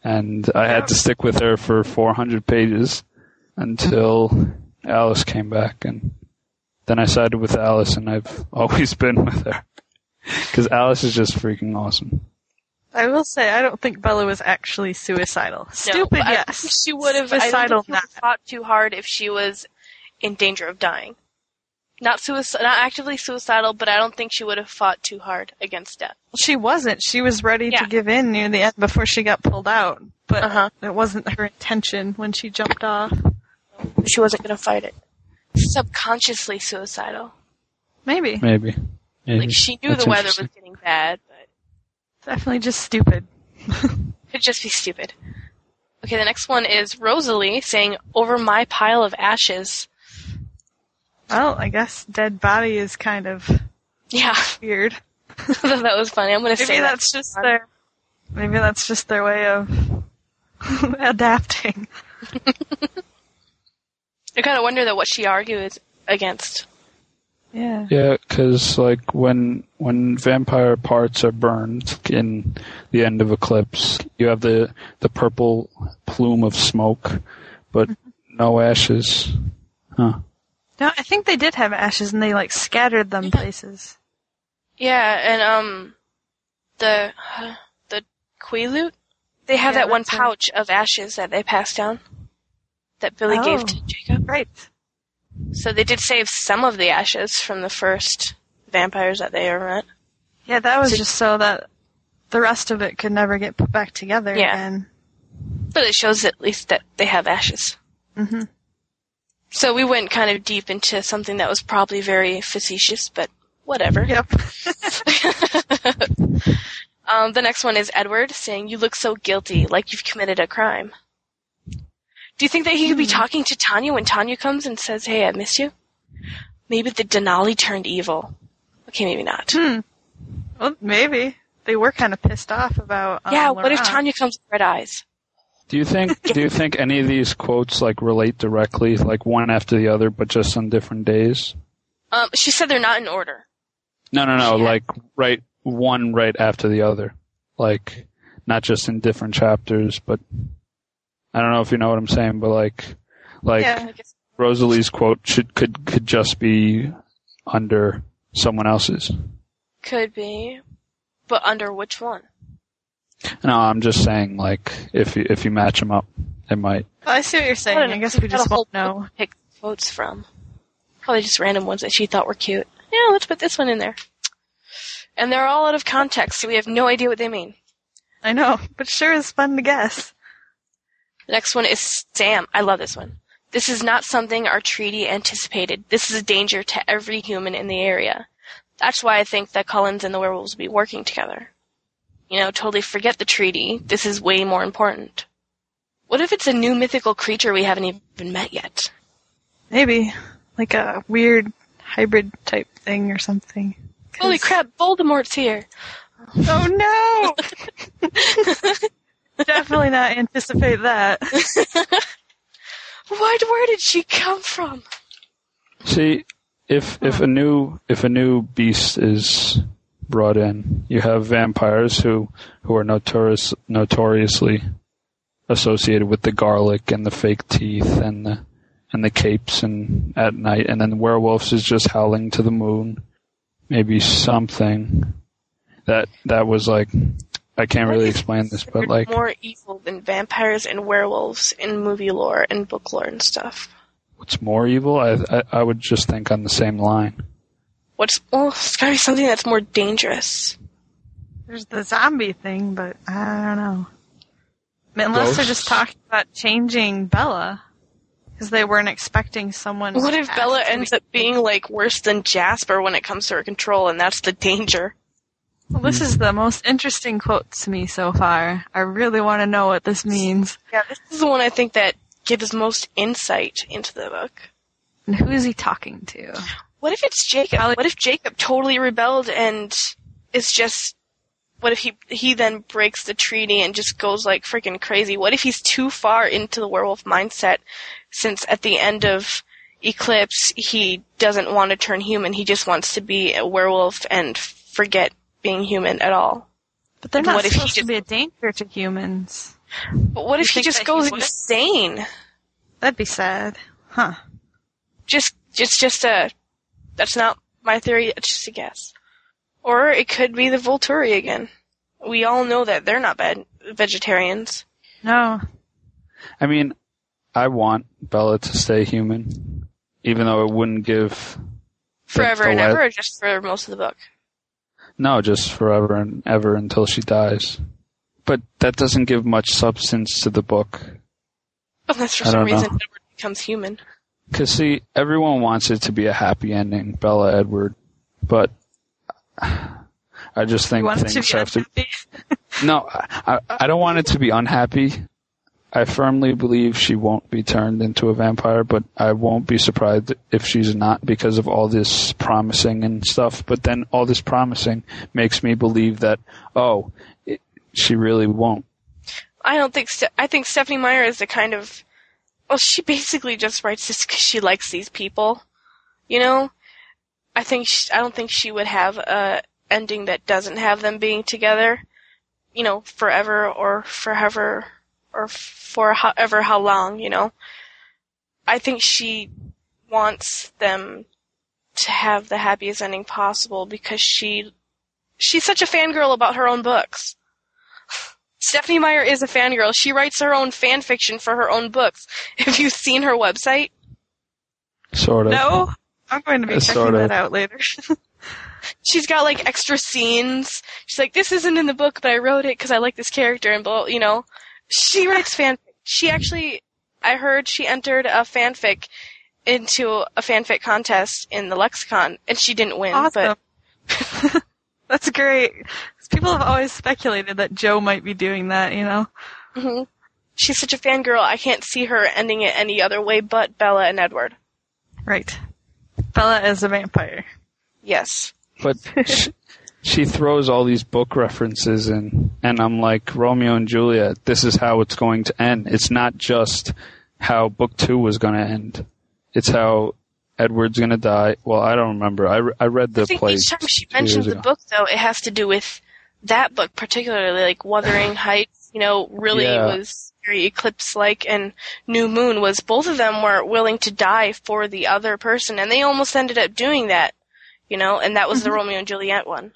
And I had to stick with her for 400 pages until Alice came back, and then I sided with Alice, and I've always been with her because Alice is just freaking awesome. I will say, I don't think Bella was actually suicidal. Stupid, No, I yes. think she would have. I Suicidal, don't think she fought too hard if she was in danger of dying. Not suicide, not actively suicidal, but I don't think she would have fought too hard against death. She wasn't. She was ready Yeah. to give in near the end before she got pulled out. But Uh-huh. it wasn't her intention when she jumped off. She wasn't going to fight it. Subconsciously suicidal. Maybe. Maybe. Maybe. Like she knew That's the weather was getting bad, but Definitely just stupid. could just be stupid. Okay, the next one is Rosalie saying, "Over my pile of ashes." Well, I guess dead body is kind of Yeah, weird. that was funny. I'm going to Maybe say that. that's just their. Maybe that's just their way of adapting. Okay, kind of wonder though what she argues against. Yeah. Yeah, because like when when vampire parts are burned in the end of Eclipse, you have the the purple plume of smoke, but no ashes. Huh. No, I think they did have ashes and they like scattered them places. Yeah, and um, the the Quileute, they have Yeah, that one that's right. pouch of ashes that they passed down that Billy gave Oh. to Jacob. Right. So they did save some of the ashes from the first vampires that they ever met. Yeah, that was So- just so that the rest of it could never get put back together Yeah. again. But it shows at least that they have ashes. hmm So we went kind of deep into something that was probably very facetious, but whatever. Yep. um, the next one is Edward saying, "You look so guilty, like you've committed a crime." Do you think that he could be talking to Tanya when Tanya comes and says, "Hey, I miss you"? Maybe the Denali turned evil. Okay, maybe not. Hmm. Well, maybe they were kind of pissed off about. Um, yeah, what if Tanya comes with red eyes? Do you think do you think any of these quotes like relate directly, like one after the other, but just on different days? Um, she said they're not in order. No, no, no. Yeah. Like right one right after the other, like not just in different chapters, but I don't know if you know what I'm saying, but like like Yeah. Rosalie's quote should could could just be under someone else's. could be, but under which one? No, I'm just saying like if you if you match them up, it might. I see what you're saying. I guess we just whole won't know. Pick quotes from. Probably just random ones that she thought were cute. Yeah, let's put this one in there. And they're all out of context, so we have no idea what they mean. I know, but sure is fun to guess. The next one is Sam. I love this one. This is not something our treaty anticipated. This is a danger to every human in the area. That's why I think that Cullens and the werewolves will be working together. You know, totally forget the treaty. This is way more important. What if it's a new mythical creature we haven't even met yet? Maybe like a weird hybrid type thing or something. 'Cause- Holy crap, Voldemort's here! Oh no! Definitely not anticipate that. what? where did she come from? See, if if a new if a new beast is brought in, you have vampires who who are notorious notoriously associated with the garlic and the fake teeth and the and the capes and at night, and then werewolves is just howling to the moon. Maybe something that that was like I can't really explain this, but like more evil than vampires and werewolves in movie lore and book lore and stuff. what's more evil? I, I I would just think on the same line. What's well, it's gotta be something that's more dangerous. There's the zombie thing, but I don't know. I mean, unless they're just talking about changing Bella, because they weren't expecting someone. What if Bella ends be- up being like worse than Jasper when it comes to her control, and that's the danger? Well, this is the most interesting quote to me so far. I really want to know what this means. Yeah, this is the one I think that gives most insight into the book. And who is he talking to? What if it's Jacob? What if Jacob totally rebelled and is just what if he he then breaks the treaty and just goes like freaking crazy? What if he's too far into the werewolf mindset since at the end of Eclipse he doesn't want to turn human, he just wants to be a werewolf and forget being human at all. But they're not What if he supposed to be a danger to humans. But what if he just that he goes insane? That'd be sad. Huh. just just just a that's not my theory it's just a guess or it could be the volturi again we all know that they're not bad vegetarians No. I mean, I want Bella to stay human, even though it wouldn't give forever the and la- ever or just for most of the book No, just forever and ever until she dies. But that doesn't give much substance to the book. unless for I some don't know. reason Edward becomes human Cause see, everyone wants it to be a happy ending, Bella Edward, but I just think want it to things have to. No, I, I don't want it to be unhappy. I firmly believe she won't be turned into a vampire, but I won't be surprised if she's not because of all this promising and stuff. But then all this promising makes me believe that, oh, it, she really won't. i don't think i think stephenie meyer is the kind of well, she basically just writes this because she likes these people. You know, I think she, I don't think she would have a ending that doesn't have them being together. You know, forever or forever or for however how long. You know, I think she wants them to have the happiest ending possible because she she's such a fangirl about her own books. Stephenie Meyer is a fangirl. She writes her own fan fiction for her own books. Have you seen her website? Sort of. No, I'm going to be checking sort of. that out later. She's got like extra scenes. She's like, this isn't in the book, but I wrote it because I like this character and blah, you know. She writes fanfic. She actually, I heard she entered a fanfic into a fanfic contest in the lexicon and she didn't win, awesome. but That's great. People have always speculated that Jo might be doing that. You know. hmm She's such a fangirl. I can't see her ending it any other way but Bella and Edward. Right. Bella is a vampire. Yes. But she, throws all these book references in, and I'm like, Romeo and Juliet, this is how it's going to end. It's not just how book two was going to end. It's how Edward's going to die. Well, I don't remember. I, re- I read the I think play each time she mentions the book, though, it has to do with that book particularly, like Wuthering Heights. You know, really Yeah. was very eclipse-like, and New Moon was. Both of them were willing to die for the other person, and they almost ended up doing that. You know, and that was the mm-hmm. Romeo and Juliet one.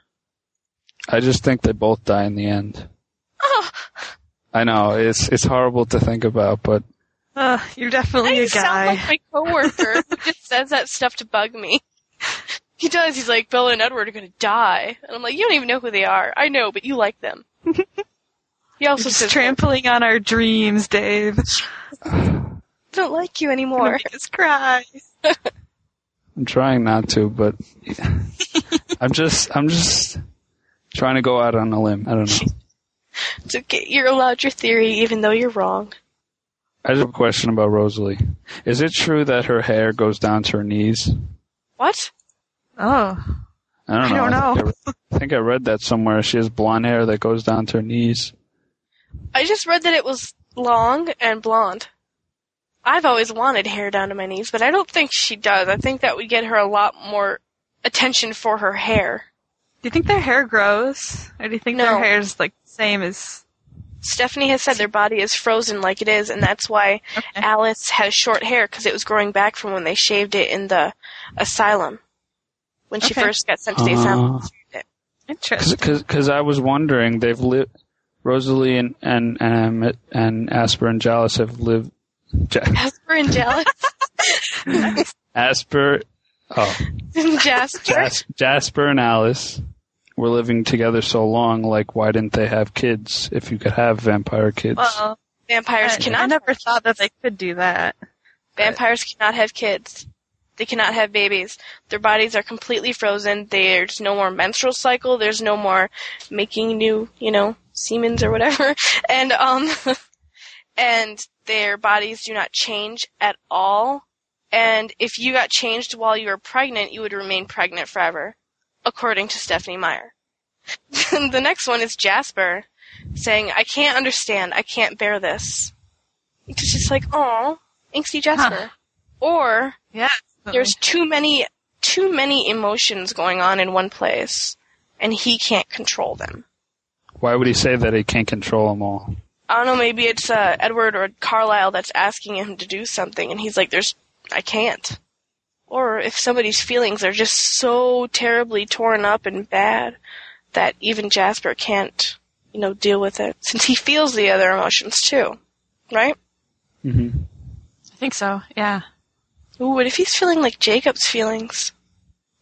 I just think they both die in the end. Oh, I know it's it's horrible to think about, but Uh, you're definitely I a sound guy. like my coworker who just says that stuff to bug me. He does. He's like, Bella and Edward are gonna die, and I'm like, you don't even know who they are. I know, but you like them. He also Just says, trampling on our dreams, Dave. I don't like you Gonna anymore. make us cry. I'm trying not to. But I'm just I'm just trying to go out on a limb. I don't know. It's okay. You're allowed your theory, even though you're wrong. I have a question about Rosalie. Is it true that her hair goes down to her knees? What? Oh, I don't know. I know. don't think I, I think I read that somewhere. She has blonde hair that goes down to her knees. I just read that it was long and blonde. I've always wanted hair down to my knees, but I don't think she does. I think that would get her a lot more attention for her hair. Do you think their hair grows, or do you think No. their hair is like the same as? Stephenie has said their body is frozen like it is, and that's why Okay. Alice has short hair because it was growing back from when they shaved it in the asylum. When she Okay. first got sent to the asylum. Uh, they shaved it. Interesting. Because I was wondering, they've lived. Rosalie and and and, and Asper and Jalis have lived. Ja- Jasper and Jealous. Asper, oh, Jasper. Jas- Jasper and Alice were living together so long. Like, why didn't they have kids? If you could have vampire kids, Well, Vampires I, cannot I never thought that they could do that. Vampires cannot have kids. They cannot have babies. Their bodies are completely frozen. There's no more menstrual cycle. There's no more making new, you know, semens or whatever. And, um, and their bodies do not change at all. And if you got changed while you were pregnant, you would remain pregnant forever, according to Stephenie Meyer. the next one is Jasper saying, I can't understand. I can't bear this. It's just like, oh, angsty Jasper. Or Yeah. there's too many too many emotions going on in one place and he can't control them. why would he say that he can't control them all? I don't know, maybe it's uh, Edward or Carlisle that's asking him to do something and he's like there's I can't. Or if somebody's feelings are just so terribly torn up and bad that even Jasper can't, you know, deal with it since he feels the other emotions too. Right? hmm I think so. Yeah. Ooh, what if he's feeling like Jacob's feelings?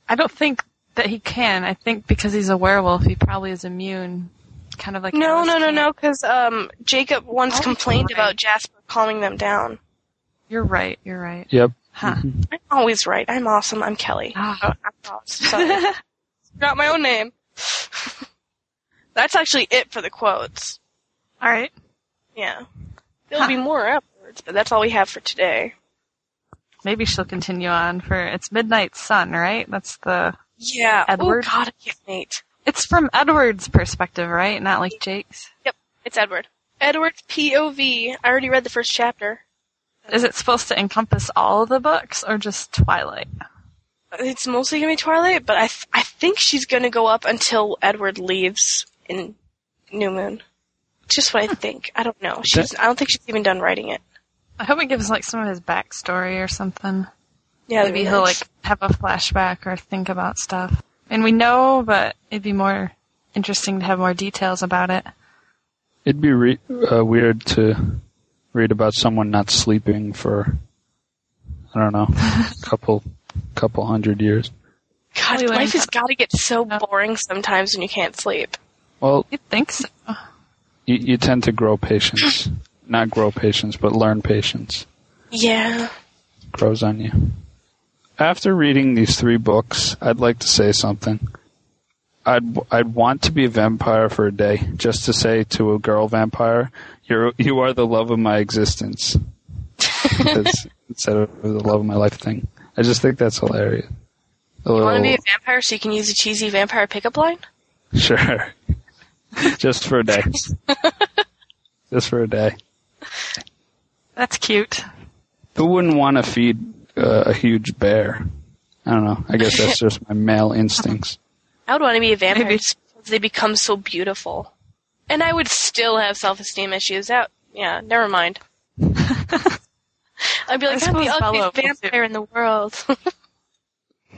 I don't think that he can. I think because he's a werewolf, he probably is immune. Kind of like No, Alice no, no, can. no, because um, Jacob once Oh, complained right. about Jasper calming them down. You're right. You're right. Yep. Huh. I'm always right. I'm awesome. I'm Kelly. Ah. Oh, I'm awesome. Sorry. Forgot my own name. That's actually it for the quotes. All right. Yeah. There'll be more afterwards, but that's all we have for today. Maybe she'll continue on for it's Midnight Sun, right? That's the. Yeah. Edward? Oh God, I can't. It's from Edward's perspective, right? Not like Jake's. Yep, it's Edward. Edward's POV. I already read the first chapter. Is it supposed to encompass all of the books or just Twilight? It's mostly gonna be Twilight, but I th- I think she's gonna go up until Edward leaves in New Moon. Just what I think. I don't know. She's I don't think she's even done writing it. I hope it gives like some of his backstory or something. Yeah, Maybe he'll like have a flashback or think about stuff. And we know, but it'd be more interesting to have more details about it. It'd be re- uh, weird to read about someone not sleeping for, I don't know, a couple, couple hundred years. God, We life has got to get so boring sometimes when you can't sleep. Well, You'd think so. you, you tend to grow patience. Not grow patience, but learn patience. Yeah. Grows on you. After reading these three books, I'd like to say something. I'd I'd want to be a vampire for a day, just to say to a girl vampire, "You're you are the love of my existence," instead of the love of my life thing. I just think that's hilarious. A You want to be a vampire so you can use a cheesy vampire pickup line? sure, just for a day, just for a day. That's cute. Who wouldn't want to feed uh, a huge bear? I don't know. I guess that's just my male instincts. I would want to be a vampire because they become so beautiful. And I would still have self-esteem issues. Out. Yeah, never mind. I'd be like, I I'm the suppose Bella ugliest vampire in the world.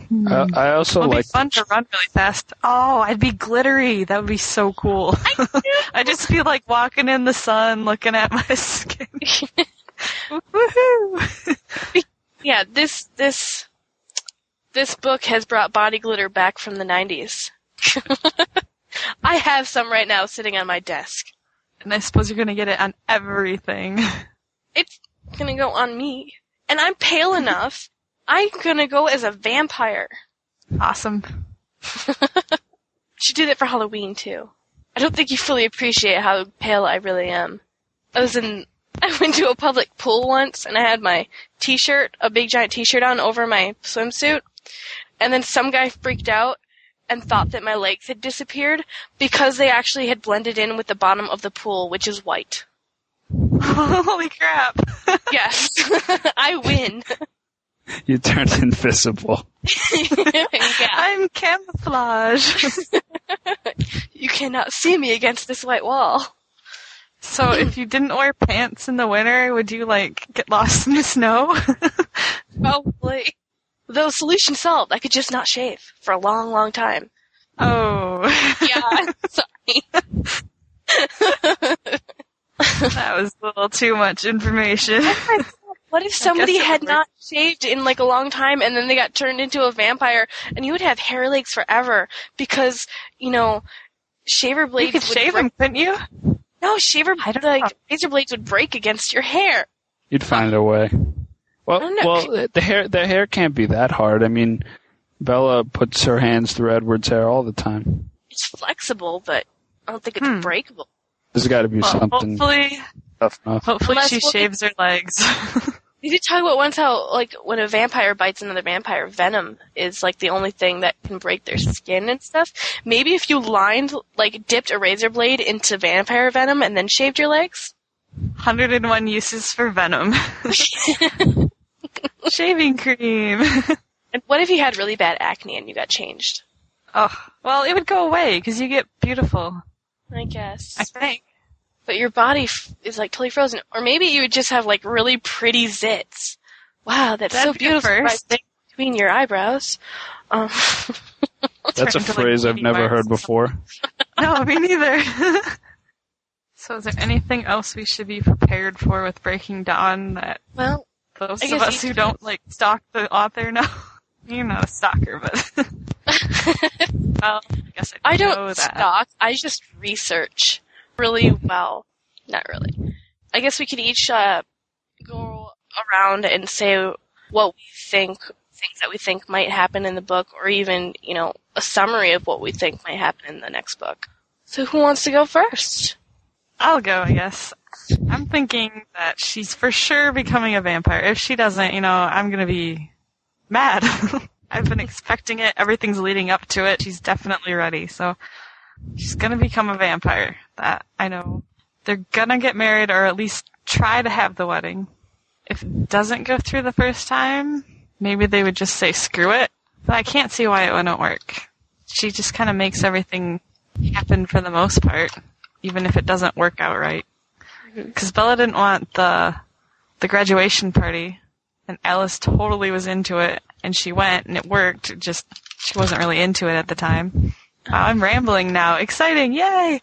Hmm. I, I also It'd like. be fun to run really fast. Oh, I'd be glittery. That would be so cool. I'd just be like walking in the sun, looking at my skin. Woohoo! yeah, this this this book has brought body glitter back from the 90s. I have some right now sitting on my desk. And I suppose you're gonna get it on everything. It's gonna go on me. And I'm pale enough. I'm gonna go as a vampire. Awesome. Should do that for Halloween too. I don't think you fully appreciate how pale I really am. I was in, I went to a public pool once and I had my t-shirt, a big giant t-shirt on over my swimsuit. And then some guy freaked out and thought that my legs had disappeared because they actually had blended in with the bottom of the pool, which is white. Holy crap. Yes. I win. You turned invisible. yeah. I'm camouflage. You cannot see me against this white wall. so if you didn't wear pants in the winter, would you like get lost in the snow? Probably. Though solution solved, I could just not shave for a long, long time. oh. Yeah, sorry. that was a little too much information. What if somebody had would not shaved in like a long time and then they got turned into a vampire and you would have hair legs forever because, you know, shaver blades You could would shave break- them, couldn't you? No, shaver like know. razor blades would break against your hair. You'd find a way. Well, don't well, the hair the hair can't be that hard. I mean, Bella puts her hands through Edward's hair all the time. It's flexible, but I don't think it's Hmm. breakable. There's got to be Well, something hopefully, hopefully Unless she shaves her legs. We did talk about once how, like, when a vampire bites another vampire, venom is, like, the only thing that can break their skin and stuff. Maybe if you lined, like, dipped a razor blade into vampire venom and then shaved your legs? 101 uses for venom. Shaving cream. And what if you had really bad acne and you got changed? oh, well, it would go away because you get beautiful. I guess. I think. But your body f- is, like, totally frozen. Or maybe you would just have, like, really pretty zits. Wow, that's That'd so be beautiful right between your eyebrows. Um, That's a Turned to, like, phrase I've never heard before. No, me neither. so, is there anything else we should be prepared for with Breaking Dawn that well, those of us who don't like stalk the author know? You're not a stalker, but well, I guess I, I don't stalk. I just research really well. Not really. I guess we could each uh, go around and say what we think, things that we think might happen in the book, or even you know a summary of what we think might happen in the next book. So who wants to go first? I'll go, I guess. I'm thinking that she's for sure becoming a vampire. If she doesn't, you know, I'm gonna be mad. I've been expecting it. Everything's leading up to it. She's definitely ready. So she's gonna become a vampire. That I know. They're gonna get married or at least try to have the wedding. if it doesn't go through the first time, maybe they would just say screw it. But I can't see why it wouldn't work. She just kind of makes everything happen for the most part, even if it doesn't work out right. Because Bella didn't want the the graduation party, and Alice totally was into it, and she went, and it worked. It just she wasn't really into it at the time. Wow, I'm rambling now. Exciting! Yay!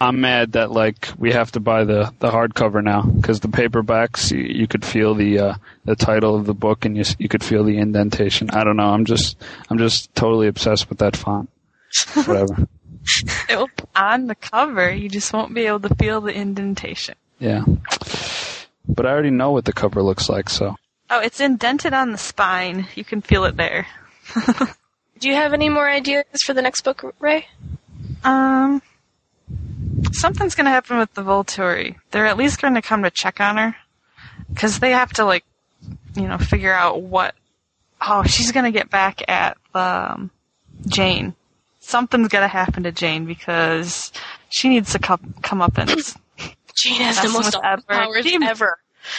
I'm mad that like we have to buy the the hardcover now because the paperbacks you, you could feel the uh, the title of the book and you you could feel the indentation. I don't know. I'm just I'm just totally obsessed with that font. Whatever. It will be on the cover. You just won't be able to feel the indentation. Yeah. But I already know what the cover looks like, so Oh, it's indented on the spine. You can feel it there. Do you have any more ideas for the next book, Ray? Um, something's gonna happen with the Volturi. They're at least going to come to check on her, because they have to like, you know, figure out what. Oh, she's gonna get back at um, Jane. Something's gonna happen to Jane because she needs to come come up and. Jane has the most with awesome powers Jane- ever.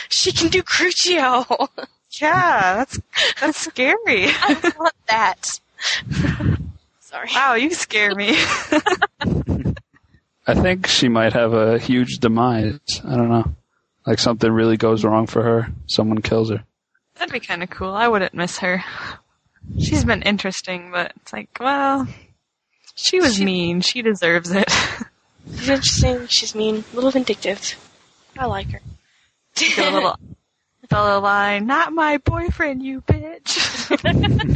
She can do Crucio. yeah, that's that's scary. I want that. Sorry. wow, you scare me. I think she might have a huge demise. I don't know. Like something really goes wrong for her. Someone kills her. That'd be kind of cool. I wouldn't miss her. She's been interesting, but it's like, well, she was She- mean. She deserves it. She's interesting. She's mean. A little vindictive. I like her. Get a little fellow line. Not my boyfriend, you bitch.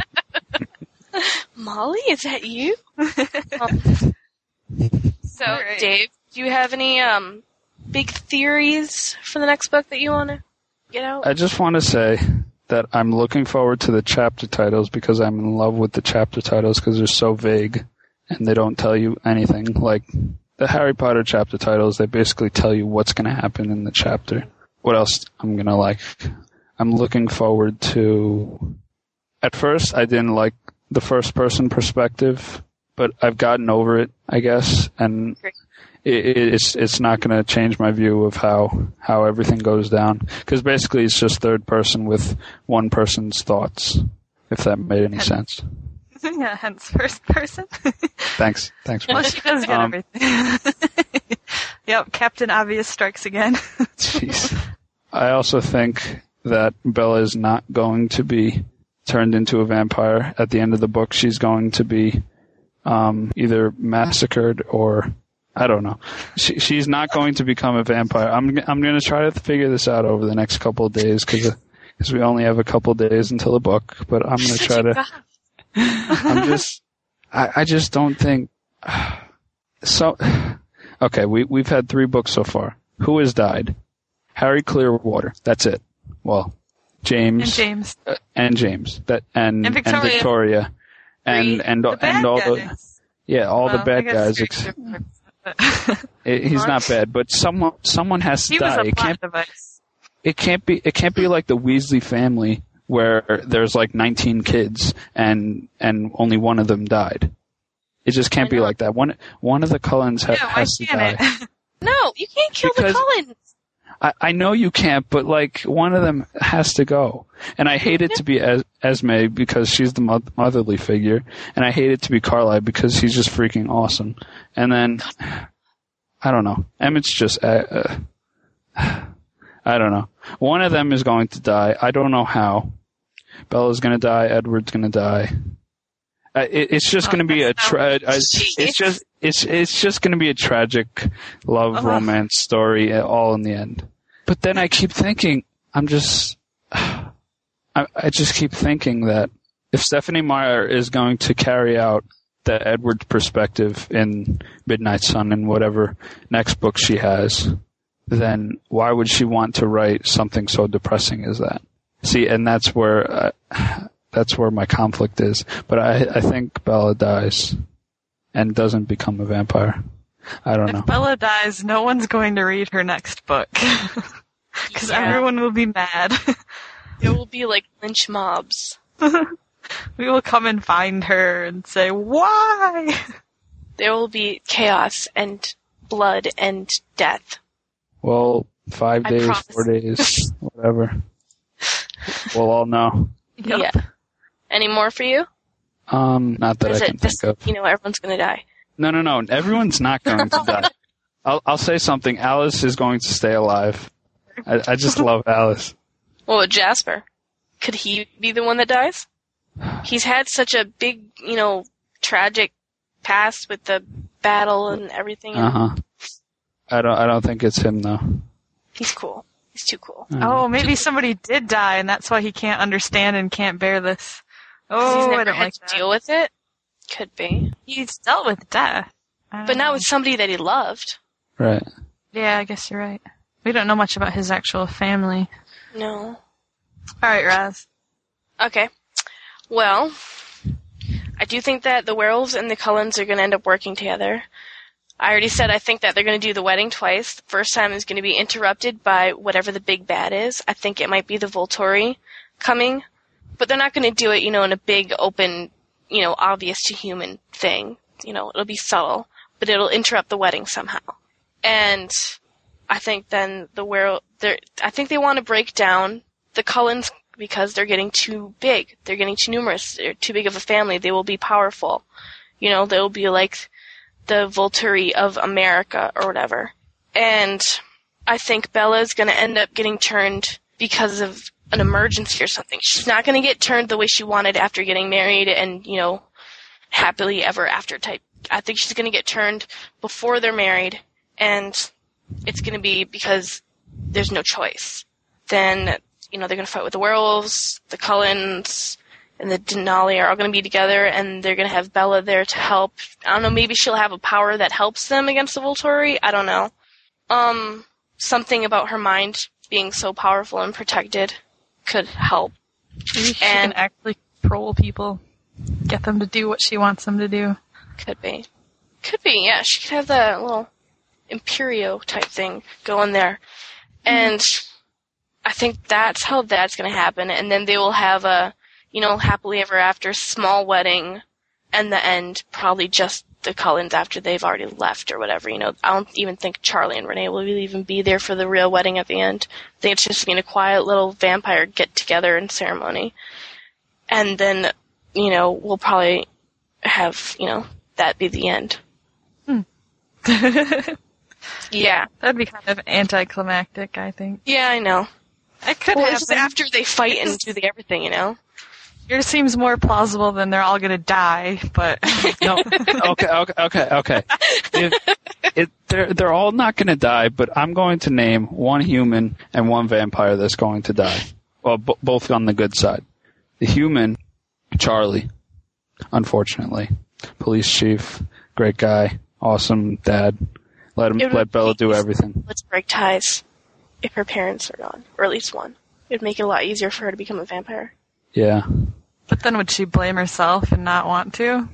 Molly, is that you? Um, so, Alright. Dave, do you have any um big theories for the next book that you want to get out? I just want to say that I'm looking forward to the chapter titles because I'm in love with the chapter titles because they're so vague and they don't tell you anything. Like the Harry Potter chapter titles, they basically tell you what's going to happen in the chapter. What else I'm going to like? I'm looking forward to. At first, I didn't like the first person perspective, but I've gotten over it, I guess, and it, it- it's it's not going to change my view of how how everything goes down because basically it's just third person with one person's thoughts. If that made any sense. Yeah, hence first person. Thanks. Thanks. well, she does get Um, everything. yep, Captain Obvious strikes again. Jeez. I also think that Bella is not going to be turned into a vampire at the end of the book. She's going to be um, either massacred or I don't know. She, she's not going to become a vampire. I'm I'm going to try to figure this out over the next couple of days because Because we only have a couple days until the book. But I'm going to try to. I'm just, I, I just don't think. So, okay, we we've had three books so far. Who has died? Harry Clearwater. That's it. Well, James and James. uh, and James. That and And Victoria. Victoria. and Three. and The and all the yeah all Well, the bad guys. Ex- it- he's not bad, but someone someone has to he die. It can't device. it can't be it can't be like the Weasley family where there's like 19 kids and and only one of them died. It just can't be like that. One one of the Cullens ha- why has to die. no, you can't kill Because- the Cullens. I, I know you can't, but like one of them has to go. And I hate it to be es- Esme because she's the mo- motherly figure, and I hate it to be Carlisle because he's just freaking awesome. And then I don't know. Emmett's just uh, uh, I don't know. One of them is going to die. I don't know how. Bella's to die. Edward's to die. Uh, it, it's just Oh, to be a tra- not- it's just it's it's just to be a tragic love Ugh. romance story uh, all in the end. But then I keep thinking, I'm just, I, I just keep thinking that if Stephenie Meyer is going to carry out the Edward perspective in Midnight Sun and whatever next book she has, then why would she want to write something so depressing as that? See, and that's where, uh, that's where my conflict is. But I, I think Bella dies and doesn't become a vampire. I don't know. If Bella dies, no one's going to read her next book. Because Yeah. everyone will be mad. There will be like lynch mobs. we will come and find her and say, why? There will be chaos and blood and death. Well, Five I days, promise. four days, whatever. We'll all know. Yep. Yeah. Any more for you? Um, not that Or is I can it just, think of. you know, everyone's gonna die? No, no, no. Everyone's not going to die. I'll, I'll say something. Alice is going to stay alive. I, I just love Alice. Well, Jasper, could he be the one that dies? He's had such a big, you know, tragic past with the battle and everything. Uh huh. I don't. I don't think it's him though. He's cool. He's too cool. Mm. Oh, maybe somebody did die, and that's why he can't understand and can't bear this. 'Cause he's Oh, never I don't had like to that. deal with it. Could be, He's dealt with death. I don't but not know. with somebody that he loved. Right. Yeah, I guess you're right. We don't know much about his actual family. No. All right, Raz. Okay. Well, I do think that the werewolves and the Cullens are going to end up working together. I already said I think that they're going to do the wedding twice. The first time is going to be interrupted by whatever the big bad is. I think it might be the Volturi coming, but they're not going to do it, you know, in a big, open, you know, obvious to human thing. You know, it'll be subtle, but it'll interrupt the wedding somehow. And I think then the were they're I think they want to break down the Cullens because they're getting too big. They're getting too numerous. They're too big of a family. They will be powerful. You know, they'll be like the Volturi of America or whatever. And I think Bella's going to end up getting turned because of an emergency or something. She's not going to get turned the way she wanted after getting married and, you know, happily ever after type. I think she's going to get turned before they're married and it's going to be because there's no choice. Then, you know, they're going to fight with the werewolves, the Cullens, and the Denali are all going to be together, and they're going to have Bella there to help. I don't know, maybe she'll have a power that helps them against the Volturi. I don't know. Um, something about her mind being so powerful and protected could help. Maybe she And- can actually control people, get them to do what she wants them to do. Could be. Could be, yeah. She could have that little Imperio type thing going there. And I think that's how that's going to happen. And then they will have a, you know, happily ever after small wedding and the end, probably just the Cullens after they've already left or whatever. You know, I don't even think Charlie and Renee will even be there for the real wedding at the end. I think it's just being a quiet little vampire get together and ceremony. And then, you know, we'll probably have, you know, that be the end. Hmm. Yeah. That'd be kind of anticlimactic, I think. Yeah, I know. It could Well, happen. it's just after they fight and do the everything, you know? Yours seems more plausible than they're all gonna die, but No. okay. Okay. Okay. Okay. If, it, they're they're all not going to die, but I'm going to name one human and one vampire that's going to die. Well, b- both on the good side. The human, Charlie. Unfortunately, police chief, great guy, awesome dad. Let him let Bella do everything. Let's break ties if her parents are gone, or at least one. It'd make it a lot easier for her to become a vampire. Yeah. But then would she blame herself and not want to?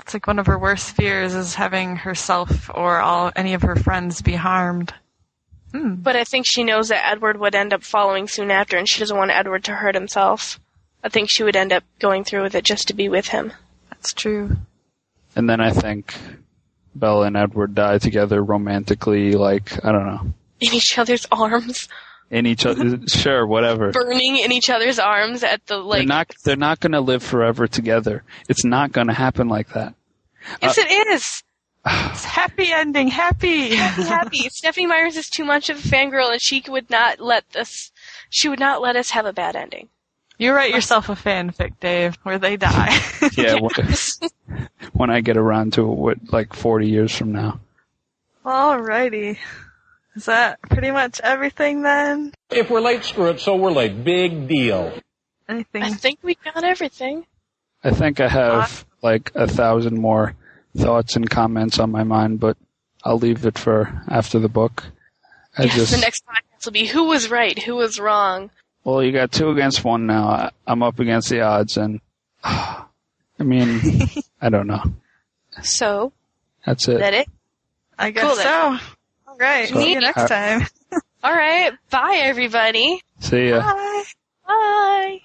It's like one of her worst fears is having herself or all any of her friends be harmed. Hmm. But I think she knows that Edward would end up following soon after, and she doesn't want Edward to hurt himself. I think she would end up going through with it just to be with him. That's true. And then I think Bella and Edward die together romantically, like I don't know, In each other's arms, in each other. sure, whatever. burning in each other's arms at the like. they're not. They're not going to live forever together. It's not going to happen like that. yes, uh, it is. It's happy ending, happy. Happy, happy. Stephenie Meyers is too much of a fangirl, and she would not let us. She would not let us have a bad ending. You write yourself a fanfic, Dave, where they die. Yeah. when, when I get around to it, like forty years from now. Alrighty. Is that pretty much everything then? If we're late, screw it, so we're late. Big deal. Anything? I think we got everything. I think I have like a thousand more thoughts and comments on my mind, but I'll leave it for after the book. I yes, just the next podcast will be who was right, who was wrong. well, you got two against one now. I, I'm up against the odds, and I mean, I don't know. So, That's is it. that it? I guess Cool then. So. Alright, So- see you next time. All right. Bye, everybody. See ya. Bye. Bye.